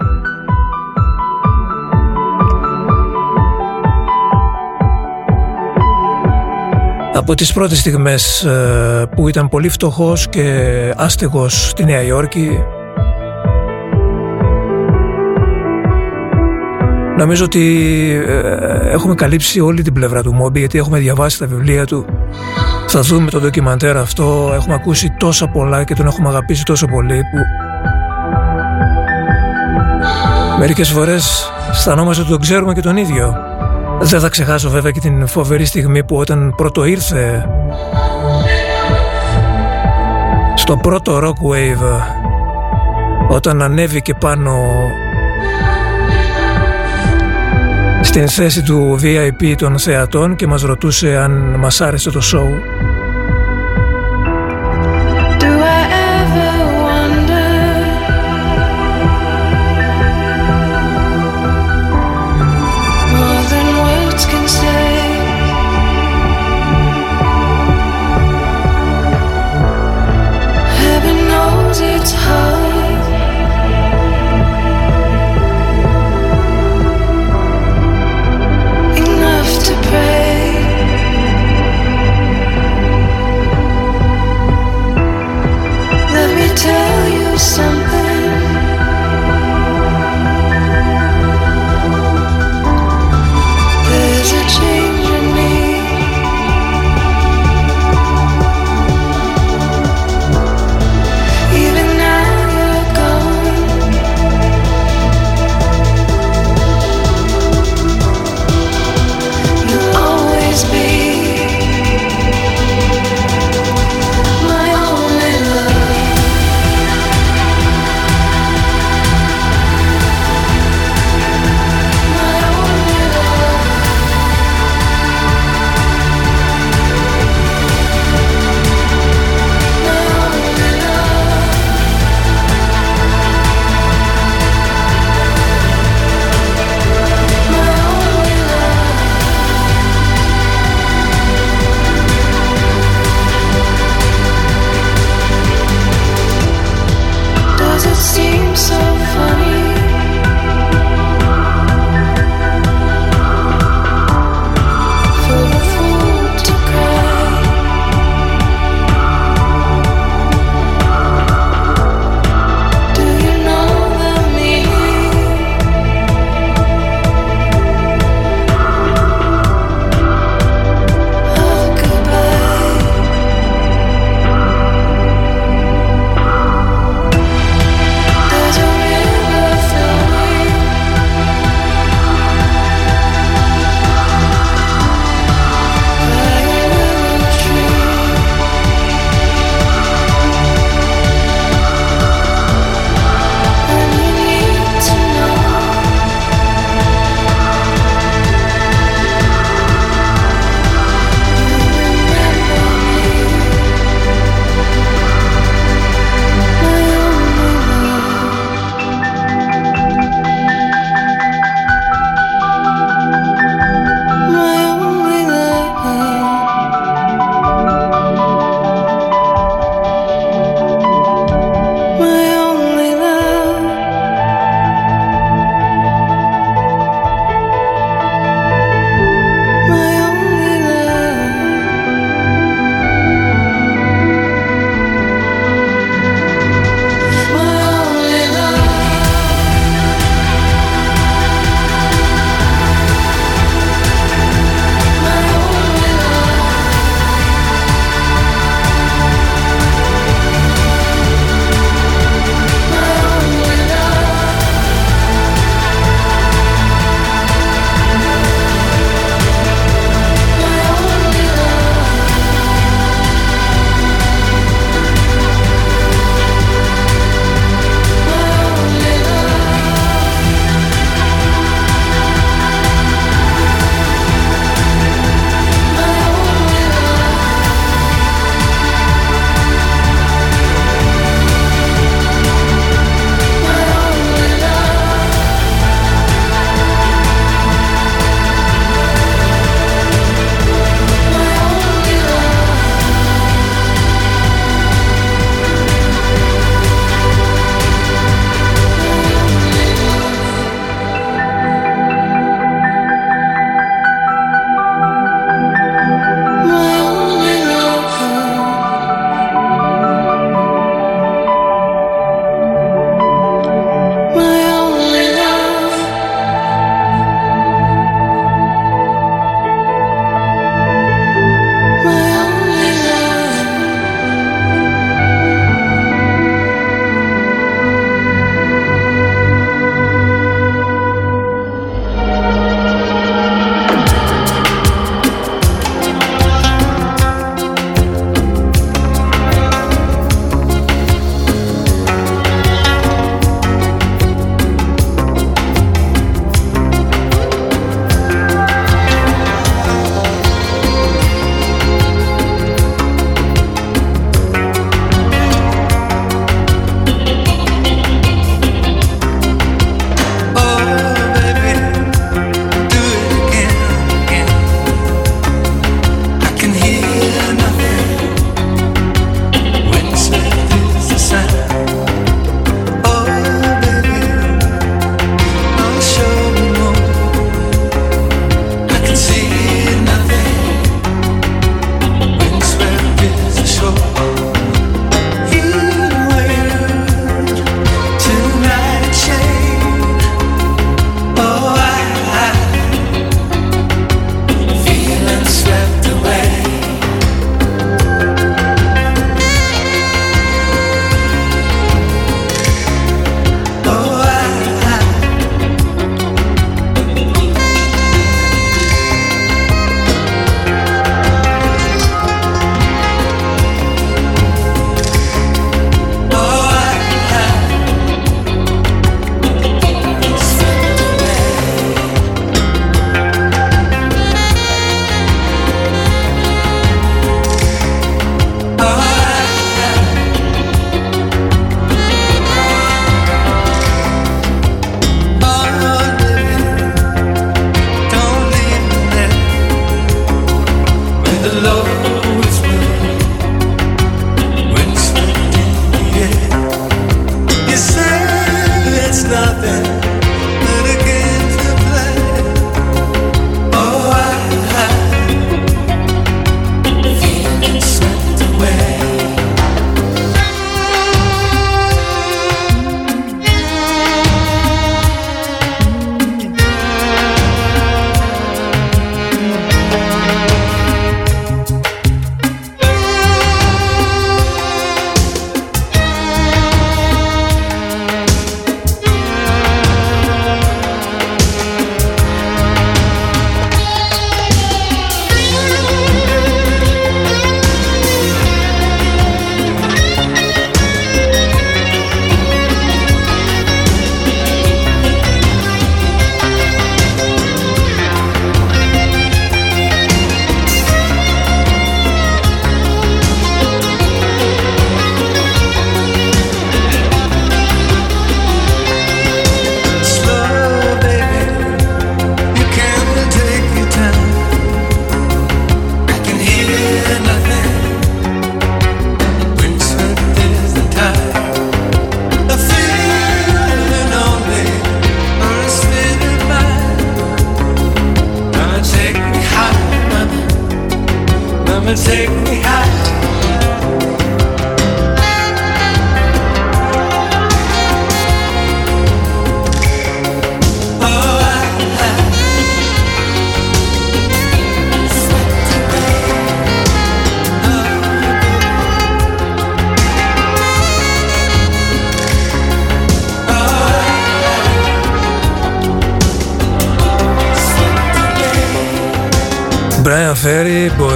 από τις πρώτες στιγμές ε, που ήταν πολύ φτωχός και άστεγος στη Νέα Υόρκη Νομίζω ότι ε, έχουμε καλύψει όλη την πλευρά του Μόμπι γιατί έχουμε διαβάσει τα βιβλία του. Θα δούμε το ντοκιμαντέρ αυτό. Έχουμε ακούσει τόσα πολλά και τον έχουμε αγαπήσει τόσο πολύ που μερικές φορές αισθανόμαστε ότι τον ξέρουμε και τον ίδιο δεν θα ξεχάσω βέβαια και την φοβερή στιγμή που όταν πρώτο ήρθε στο πρώτο Rock Wave όταν ανέβηκε πάνω στην θέση του VIP των θεατών και μας ρωτούσε αν μας άρεσε το show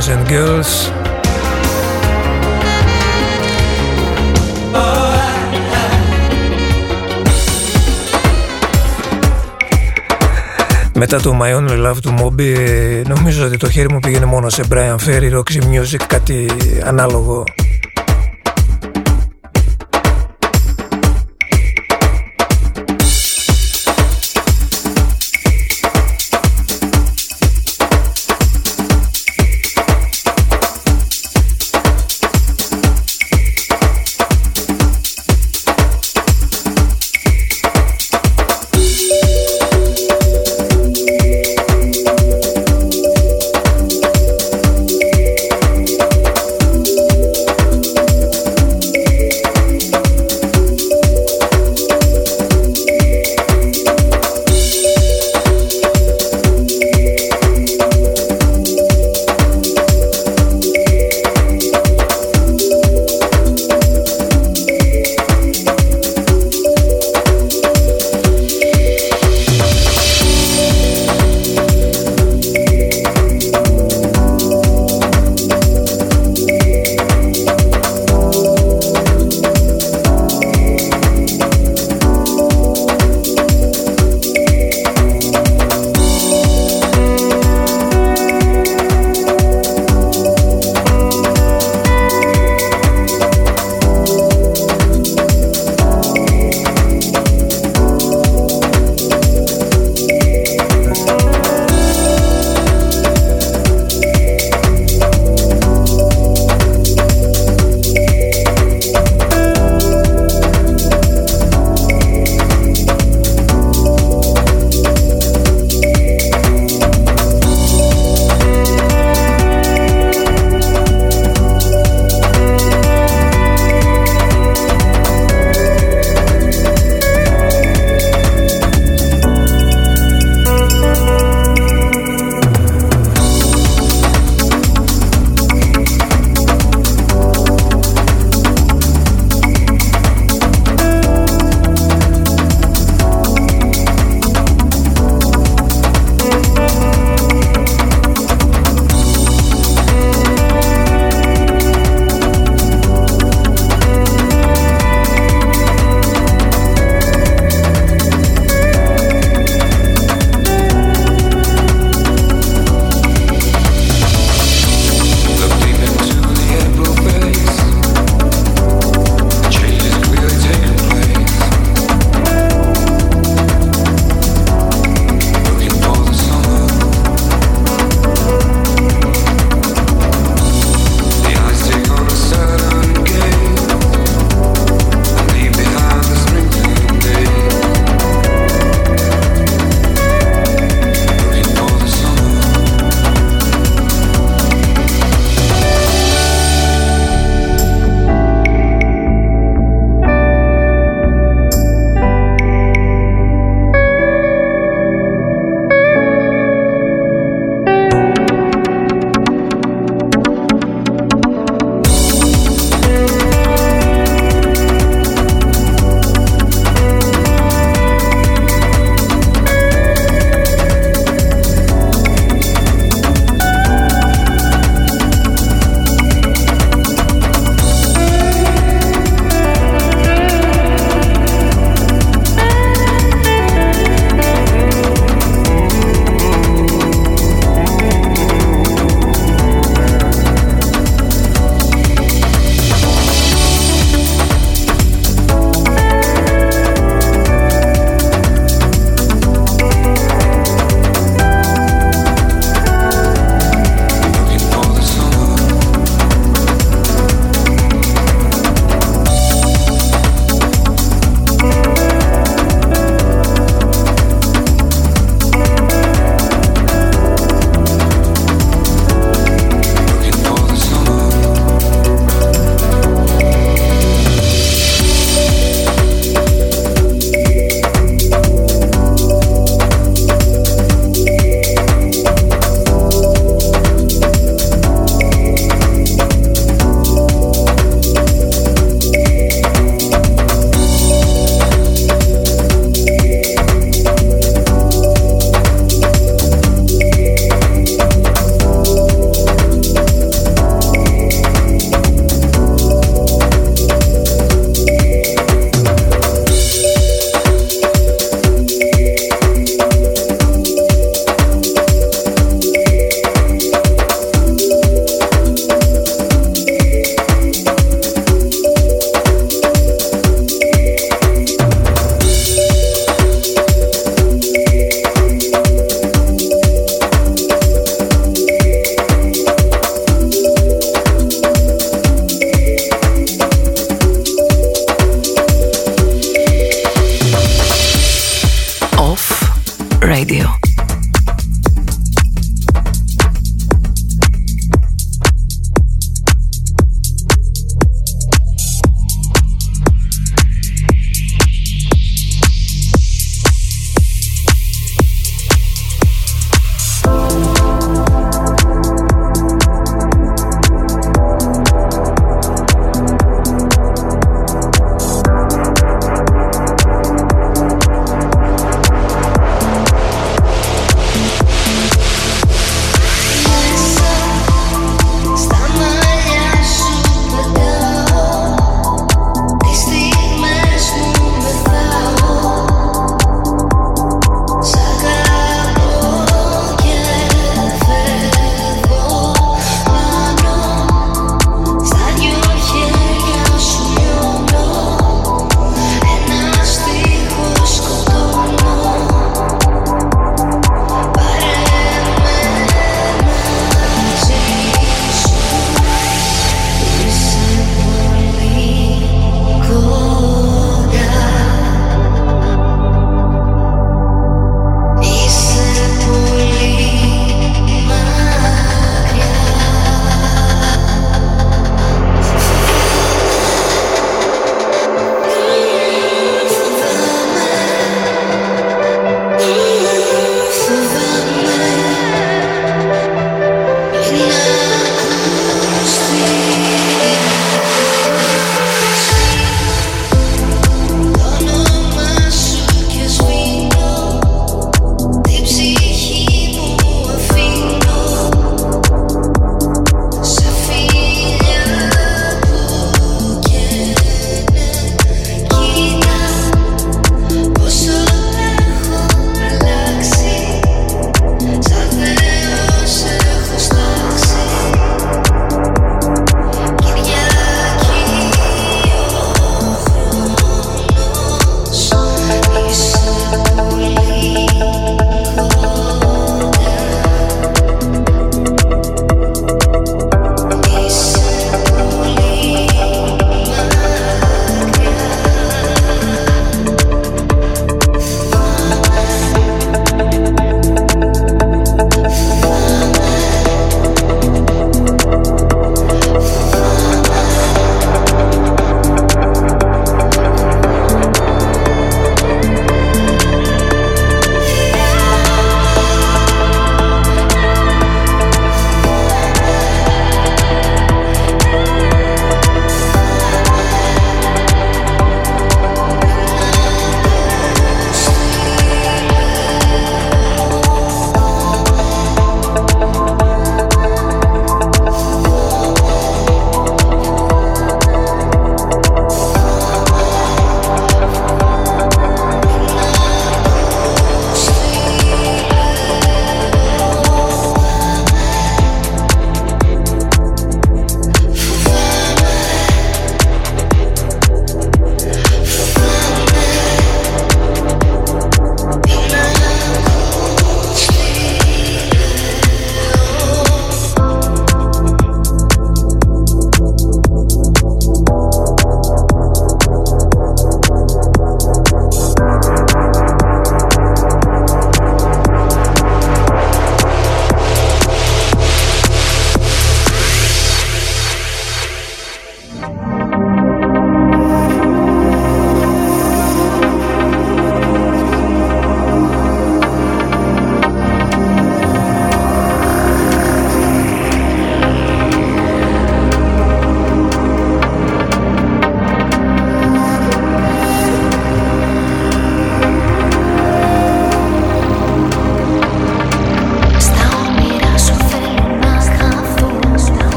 Boys and Girls. Μετά το My Only Love του Moby νομίζω ότι το χέρι μου πήγαινε μόνο σε Brian Ferry, Roxy Music, κάτι ανάλογο.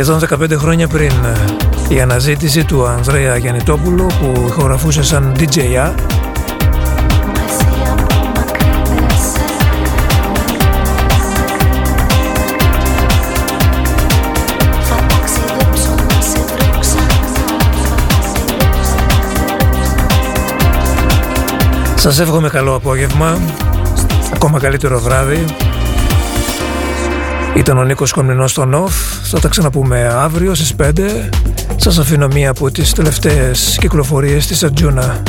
Σχεδόν 15 χρόνια πριν η αναζήτηση του Ανδρέα Γιαννητόπουλου που ηχογραφούσε σαν DJ Σας εύχομαι καλό απόγευμα, ακόμα καλύτερο βράδυ. Ήταν ο Νίκος Κομνηνός στο ΝΟΦ, θα τα ξαναπούμε αύριο στις 5. Σας αφήνω μία από τις τελευταίες κυκλοφορίες της Ατζούνα.